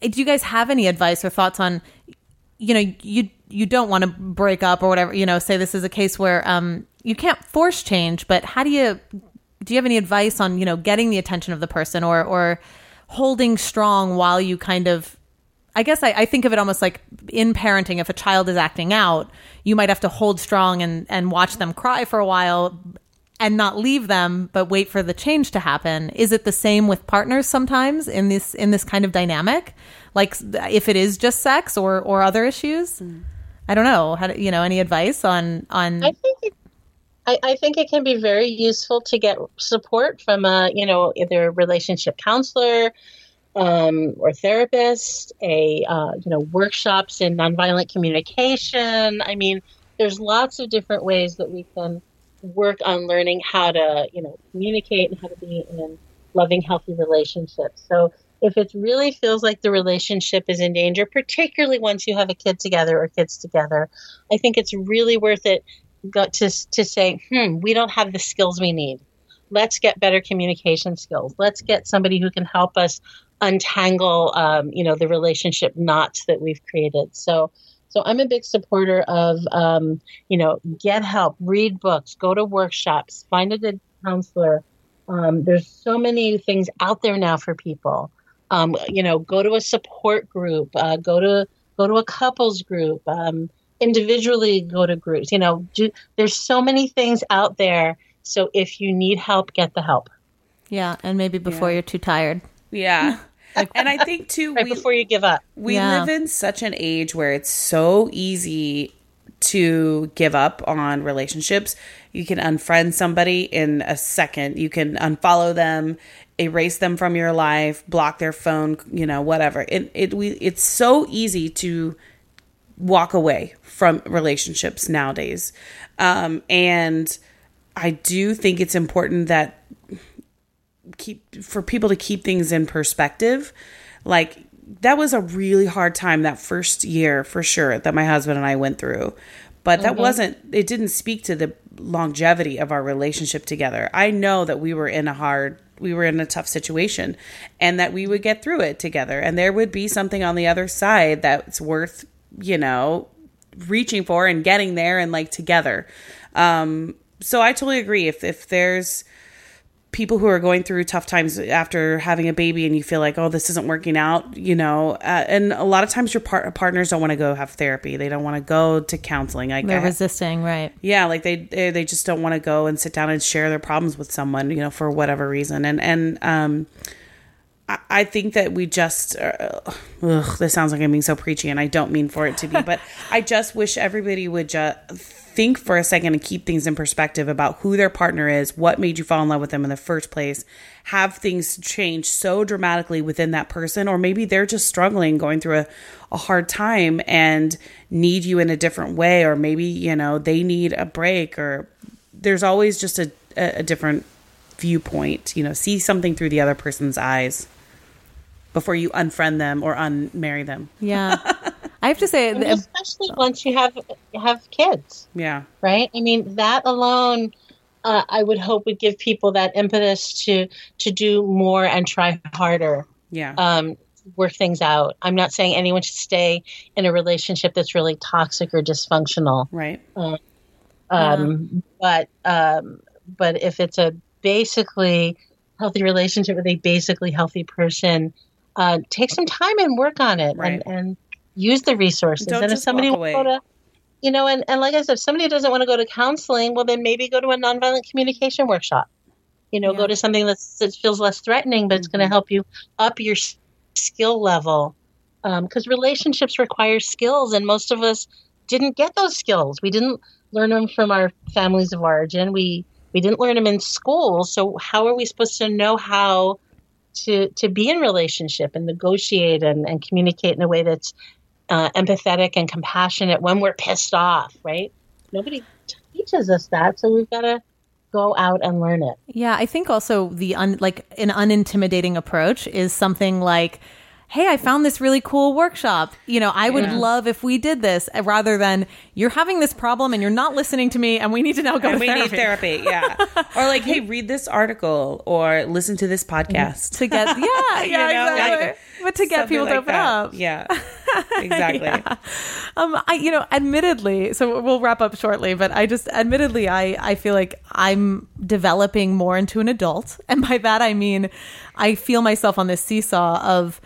Do you guys have any advice or thoughts on? you know you you don't want to break up or whatever you know say this is a case where um you can't force change but how do you do you have any advice on you know getting the attention of the person or or holding strong while you kind of I guess I, I think of it almost like in parenting, if a child is acting out, you might have to hold strong and, and watch them cry for a while and not leave them, but wait for the change to happen. Is it the same with partners sometimes in this in this kind of dynamic? Like if it is just sex or or other issues? Hmm. I don't know. How do, you know any advice on on I think it, I, I think it can be very useful to get support from a you know either a relationship counselor um, or therapist, a uh, you know workshops in nonviolent communication. I mean, there's lots of different ways that we can work on learning how to you know communicate and how to be in loving, healthy relationships. So if it really feels like the relationship is in danger, particularly once you have a kid together or kids together, I think it's really worth it got to to say, hmm, we don't have the skills we need. Let's get better communication skills. Let's get somebody who can help us untangle, um, you know, the relationship knots that we've created. So, so I'm a big supporter of, um, you know, get help, read books, go to workshops, find a good counselor. Um, there's so many things out there now for people. Um, you know, go to a support group, uh, go to go to a couples group. Um, individually go to groups. You know, do, there's so many things out there. So if you need help, get the help. yeah, and maybe before you're too tired. Yeah. [laughs] and I think too Right we before you give up. we Yeah. live in such an age where it's so easy to give up on relationships. You can unfriend somebody in a second. You can unfollow them, erase them from your life, block their phone, you know, whatever. It it we it's so easy to walk away from relationships nowadays. Um and I do think it's important that keep for people to keep things in perspective. Like that was a really hard time that first year for sure that my husband and I went through. But that wasn't it didn't speak to the longevity of our relationship together. I know that we were in a hard we were in a tough situation and that we would get through it together. And there would be something on the other side that's worth you know reaching for and getting there and like together. Um so i totally agree. If if there's people who are going through tough times after having a baby and you feel like oh this isn't working out you know uh, and a lot of times your par- partners don't want to go have therapy. They don't want to go to counseling like They're resisting, right? yeah like they they they just don't want to go and sit down and share their problems with someone you know for whatever reason. And and um I- I think that we just, uh, ugh, this sounds like I'm being so preachy, and I don't mean for it to be, [laughs] but I just wish everybody would just think for a second and keep things in perspective about who their partner is, what made you fall in love with them in the first place. Have things change so dramatically within that person, or maybe they're just struggling, going through a, a hard time, and need you in a different way, or maybe, you know, they need a break, or there's always just a, a, a different viewpoint. You know, see something through the other person's eyes before you unfriend them or unmarry them. Yeah. I have to say, [laughs] th- especially once you have have kids, Yeah. right? I mean, that alone, uh, I would hope would give people that impetus to to do more and try harder, Yeah. um, work things out. I'm not saying anyone should stay in a relationship that's really toxic or dysfunctional. right. Um, But um, but if it's a basically healthy relationship with a basically healthy person, uh, take some time and work on it Right. and, and use the resources. Don't and if somebody wants to go away. to, you know, and, and like I said, if somebody doesn't want to go to counseling, well, then maybe go to a nonviolent communication workshop. You know, Yeah. go to something that's, that feels less threatening, but it's going to help you up your s- skill level. Because relationships require skills, and most of us didn't get those skills. We didn't learn them from our families of origin. We we didn't learn them in school. So how are we supposed to know how to to be in relationship and negotiate and, and communicate in a way that's uh, empathetic and compassionate when we're pissed off? Right? Nobody teaches us that, so we've got to go out and learn it. Yeah, I think also the un, like an unintimidating approach is something like, "Hey, I found this really cool workshop. You know, I would love if we did this," uh, rather than you're having this problem and you're not listening to me, and we need to now go to we therapy need therapy. Yeah. [laughs] or like, hey, read this article or listen to this podcast. to get yeah, [laughs] You yeah, know, exactly. like but to get people to like open that. up, Yeah. [laughs] Exactly. Um, I, you know, admittedly, so we'll wrap up shortly, but I just, admittedly, I, I feel like I'm developing more into an adult. And by that, I mean, I feel myself on this seesaw of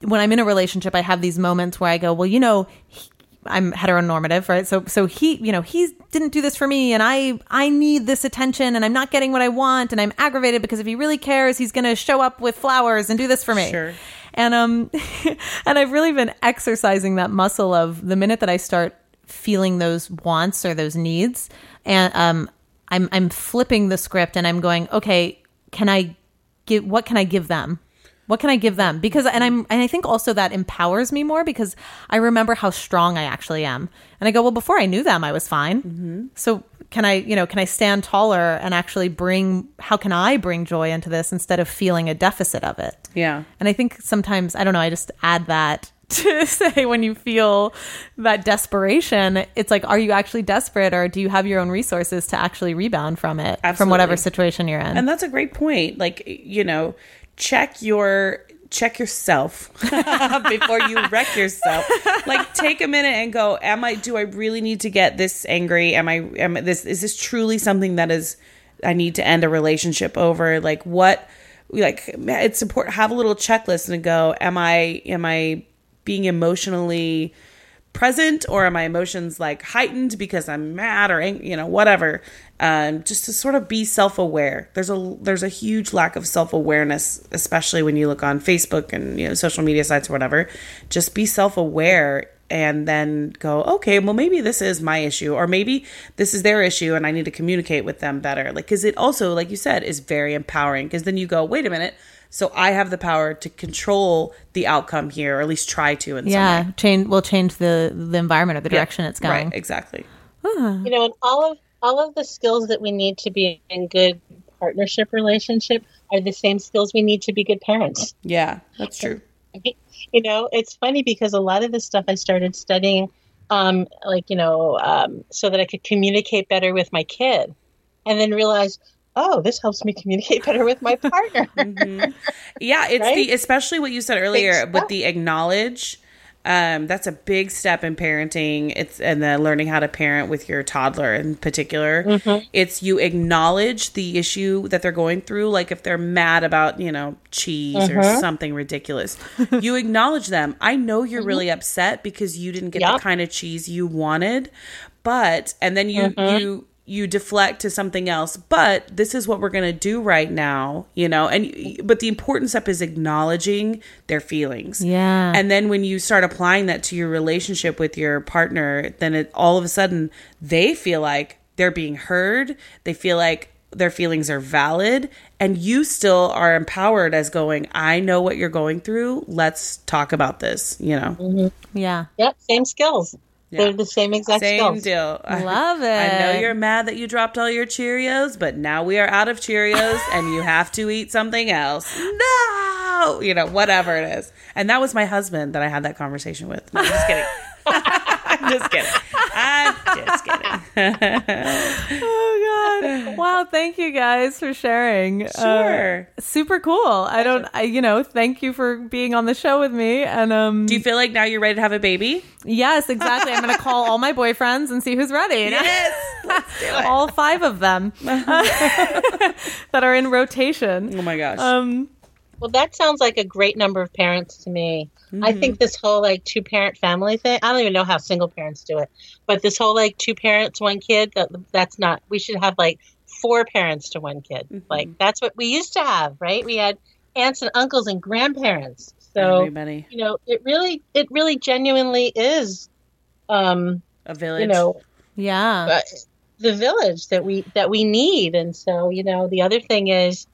when I'm in a relationship, I have these moments where I go, well, you know, he- I'm heteronormative, right? So, so he, you know, he didn't do this for me, and I, I need this attention, and I'm not getting what I want, and I'm aggravated because if he really cares, he's going to show up with flowers and do this for me. Sure. And um, [laughs] and I've really been exercising that muscle of the minute that I start feeling those wants or those needs, and um, I'm I'm flipping the script and I'm going, okay, can I give what can I give them? What can I give them? Because and I'm and I think also that empowers me more because I remember how strong I actually am. And I go, well, before I knew them, I was fine. Mm-hmm. So can I, you know, can I stand taller and actually bring how can I bring joy into this instead of feeling a deficit of it? Yeah. And I think sometimes, I don't know, I just add that [laughs] to say when you feel that desperation, it's like, are you actually desperate or do you have your own resources to actually rebound from it, from whatever situation you're in? And that's a great point. Like, you know, check your check yourself [laughs] before you wreck yourself. Like take a minute and go, am I do I really need to get this angry? Am I am this is this truly something that is I need to end a relationship over? Like what like it's important have a little checklist and go, am I am I being emotionally present or are my emotions like heightened because I'm mad or you know whatever um, just to sort of be self-aware. There's a there's a huge lack of self-awareness especially when you look on Facebook and you know social media sites or whatever. Just be self-aware and then go okay well maybe this is my issue or maybe this is their issue and I need to communicate with them better. Like cuz it also like you said is very empowering because then you go wait a minute. So I have the power to control the outcome here or at least try to in some yeah, change will change the the environment or the direction it's going. Right, exactly. you know, and all of all of the skills that we need to be in good partnership relationship are the same skills we need to be good parents. Yeah, that's true. You know, it's funny because a lot of the stuff I started studying, um, like you know, um, so that I could communicate better with my kid, and then realized, oh, this helps me communicate better with my [laughs] partner. Yeah, it's Right? the especially what you said earlier with the acknowledge. Um, that's a big step in parenting. It's and then learning how to parent with your toddler in particular. Mm-hmm. It's you acknowledge the issue that they're going through. Like if they're mad about you know cheese or Mm-hmm. something ridiculous, you [laughs] acknowledge them. I know you're really upset because you didn't get the Mm-hmm. Kind of cheese you wanted, but and then you Mm-hmm. you you deflect to something else but this is what we're going to do right now you know and but the important step is acknowledging their feelings Yeah. and then when you start applying that to your relationship with your partner then it all of a sudden they feel like they're being heard they feel like their feelings are valid and you still are empowered as going i know what you're going through let's talk about this you know mm-hmm. yeah. yep, same skills. They're the same exact same skills. deal [laughs] Love it. I know you're mad that you dropped all your Cheerios, but now we are out of Cheerios [laughs] and you have to eat something else. No, you know, whatever it is. And that was my husband that I had that conversation with. No, I'm just kidding. [laughs] I'm just kidding. I'm just kidding. [laughs] Oh god. Wow, thank you guys for sharing. Uh, Sure. super cool. I don't I you know, thank you for being on the show with me and um Do you feel like now you're ready to have a baby? yes, exactly. I'm going to call all my boyfriends and see who's ready. [laughs] Yes. all five of them [laughs] that are in rotation. Oh my gosh. Um Well, that sounds like a great number of parents to me. I think this whole like two parent family thing, I don't even know how single parents do it, but this whole like two parents, one kid, that, that's not, we should have like four parents to one kid. Like that's what we used to have, right? We had aunts and uncles and grandparents. So, Everybody. you know, it really, it really genuinely is, um, A village. you know, yeah. uh, the village that we that we need and so you know the other thing is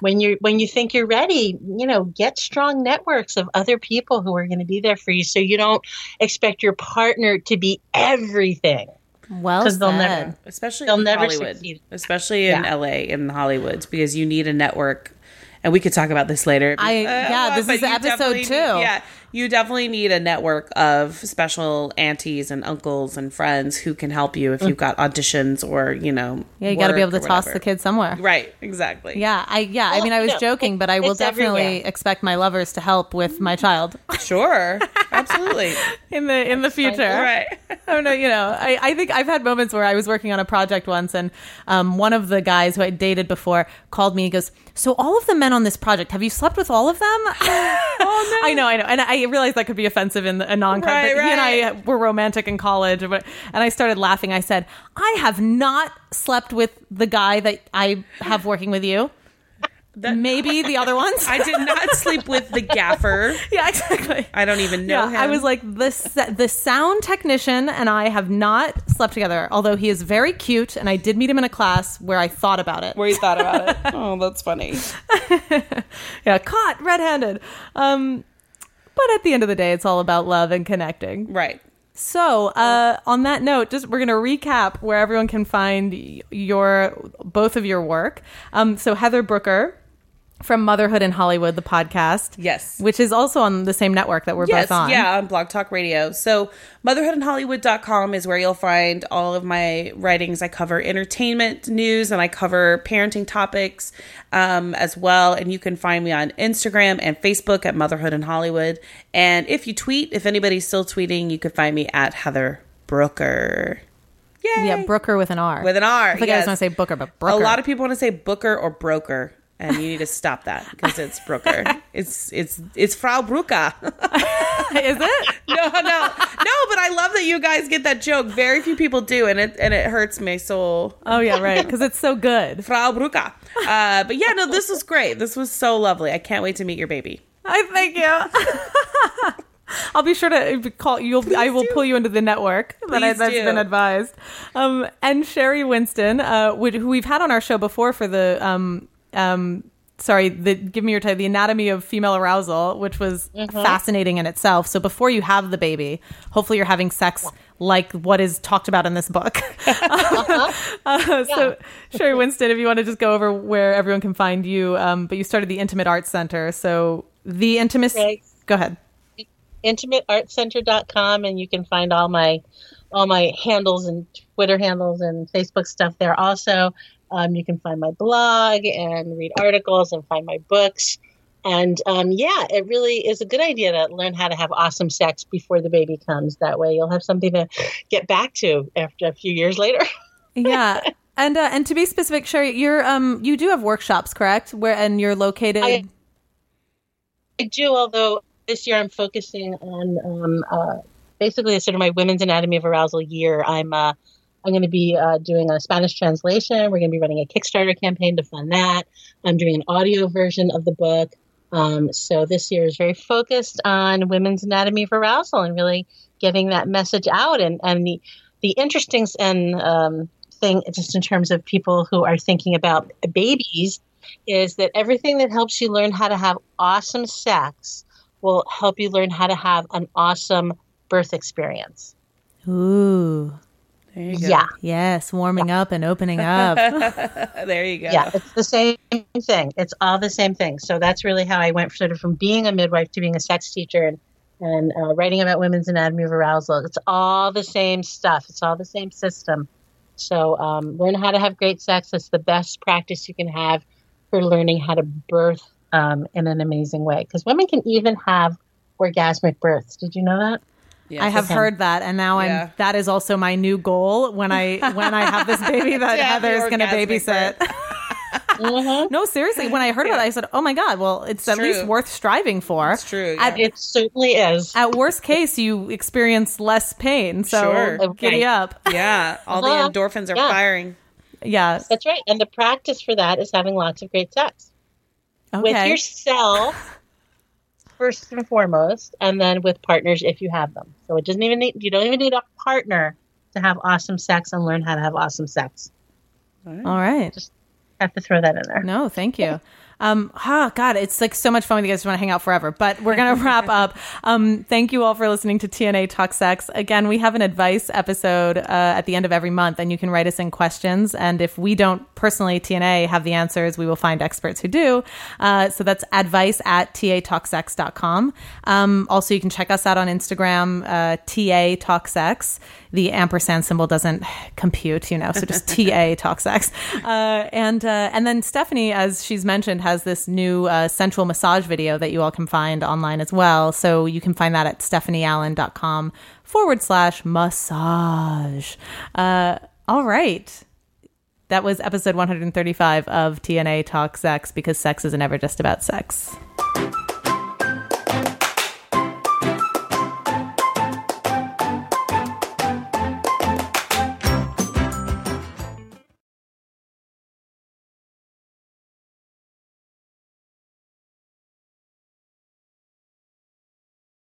when you when you think you're ready you know get strong networks of other people who are going to be there for you so you don't expect your partner to be everything Well because they'll never especially They'll in never Hollywood, succeed. especially in Yeah. LA in Hollywoods because you need a network. And we could talk about this later. I- uh, yeah, this is episode two. yeah, you definitely need a network of special aunties and uncles and friends who can help you if you've got auditions or you know. Yeah, you got to be able to toss the kid somewhere. Right, exactly. Yeah, I yeah, I mean I was you know, joking, but I will definitely everywhere. expect my lovers to help with my child. [laughs] Sure. Absolutely. in the in the future. right. I don't know, you know, I, I think I've had moments where I was working on a project once and um, one of the guys who I dated before called me and goes, So all of the men on this project, have you slept with all of them? [laughs] Oh no. I know, I know. And I realized that could be offensive in a non Right, but he and I were romantic in college but and I started laughing. I said, I have not slept with the guy that I have working with you. That- Maybe the other ones. [laughs] I did not sleep with the gaffer. [laughs] yeah, exactly. I don't even know Yeah, him. I was like the the sound technician and I have not slept together. Although he is very cute, and I did meet him in a class where I thought about it. where you thought about it. [laughs] Oh, that's funny. yeah, caught red-handed. Um, but at the end of the day, it's all about love and connecting. Right. So, uh, on that note, just we're going to recap where everyone can find your both of your work. Um, so Heather Brooker from Motherhood in Hollywood, the podcast, Yes. which is also on the same network that we're Yes, both on. yeah, on Blog Talk Radio. So, motherhoodinhollywood.com is where you'll find all of my writings. I cover entertainment news and I cover parenting topics um, as well. And you can find me on Instagram and Facebook at Motherhood in Hollywood. And if you tweet, if anybody's still tweeting, you can find me at Heather Brooker. Yay! yeah, Brooker with an R. With an R. I think I was going to say Booker, but Brooker. A lot of people want to say Booker or Broker. And you need to stop that because it's Brooker. [laughs] it's it's it's Frau Brucker. is it? [laughs] no, no, no. But I love that you guys get that joke. Very few people do, and it and it hurts my soul. Oh yeah, right. Because it's so good. Frau Brucker. Uh, but yeah, no, this was great. This was so lovely. I can't wait to meet your baby. I thank you. [laughs] I'll be sure to call you. I will do. pull you into the network that I, that's do. been advised. Um, and Sheri Winston, uh, would- who we've had on our show before for the um, um, sorry, the give me your title, the anatomy of female arousal, which was fascinating in itself. So before you have the baby, hopefully you're having sex like what is talked about in this book. [laughs] Uh, So Sheri Winston, if you want to just go over where everyone can find you, um, but you started the Intimate Arts Center. So the intimacy. Right. Go ahead. intimateartcenter.com and you can find all my all my handles and twitter handles and facebook stuff there also um, you can find my blog and read articles and find my books. And um, yeah it really is a good idea to learn how to have awesome sex before the baby comes. That way you'll have something to get back to after a few years later. [laughs] Yeah. And uh, and to be specific sheri you're um you do have workshops correct? Where and you're located? I- I do, although this year I'm focusing on um, uh, basically sort of my Women's Anatomy of Arousal year. I'm uh, I'm going to be uh, doing a Spanish translation. We're going to be running a Kickstarter campaign to fund that. I'm doing an audio version of the book. Um, so this year is very focused on Women's Anatomy of Arousal and really getting that message out. And and the the interesting and um, thing, just in terms of people who are thinking about babies, is that everything that helps you learn how to have awesome sex will help you learn how to have an awesome birth experience. ooh There you go. Yeah, yes warming up and opening up [laughs] [laughs] There you go. yeah, it's the same thing. It's all the same thing. So that's really how I went sort of from being a midwife to being a sex teacher and and uh, writing about women's anatomy of arousal. It's all the same stuff. It's all the same system. So um, learn how to have great sex. It's the best practice you can have for learning how to birth um, in an amazing way. Because women can even have orgasmic births. Did you know that? Yes. I have heard that, and now Yeah. I'm. That is also my new goal when I when I have this baby [laughs] that Heather is going to babysit. birth. [laughs] Mm-hmm. no, seriously. When I heard about it, I said, "Oh my god! Well, it's, at true. least worth striving for." It's true. At. It certainly is. at worst case, you experience less pain. So Sure. giddy Okay. up. yeah. All Uh-huh. the endorphins are Yeah. firing. Yeah. That's right. And the practice for that is having lots of great sex. with yourself [laughs] first and foremost, and then with partners if you have them. So it doesn't even need you don't even need a partner to have awesome sex and learn how to have awesome sex. All right. Just have to throw that in there. No, thank you. [laughs] Um, ah, God, it's like so much fun with you guys. want to hang out forever, but we're gonna [laughs] wrap up. Um, thank you all for listening to TNA Talk Sex. Again, we have an advice episode uh, at the end of every month, and you can write us in questions. And if we don't personally TNA have the answers, we will find experts who do. Uh, so that's advice at tatalksex.com. Um, also, you can check us out on Instagram, uh, TA Talk Sex. The ampersand symbol doesn't [sighs] compute, you know, so just [laughs] TA talk sex. Uh, and uh, and then Stephanie, as she's mentioned, has this new uh, sensual massage video that you all can find online as well. So you can find that at stephanieallen.com forward slash massage. Uh, all right. That was episode 135 of TNA Talk Sex because sex isn't ever just about sex.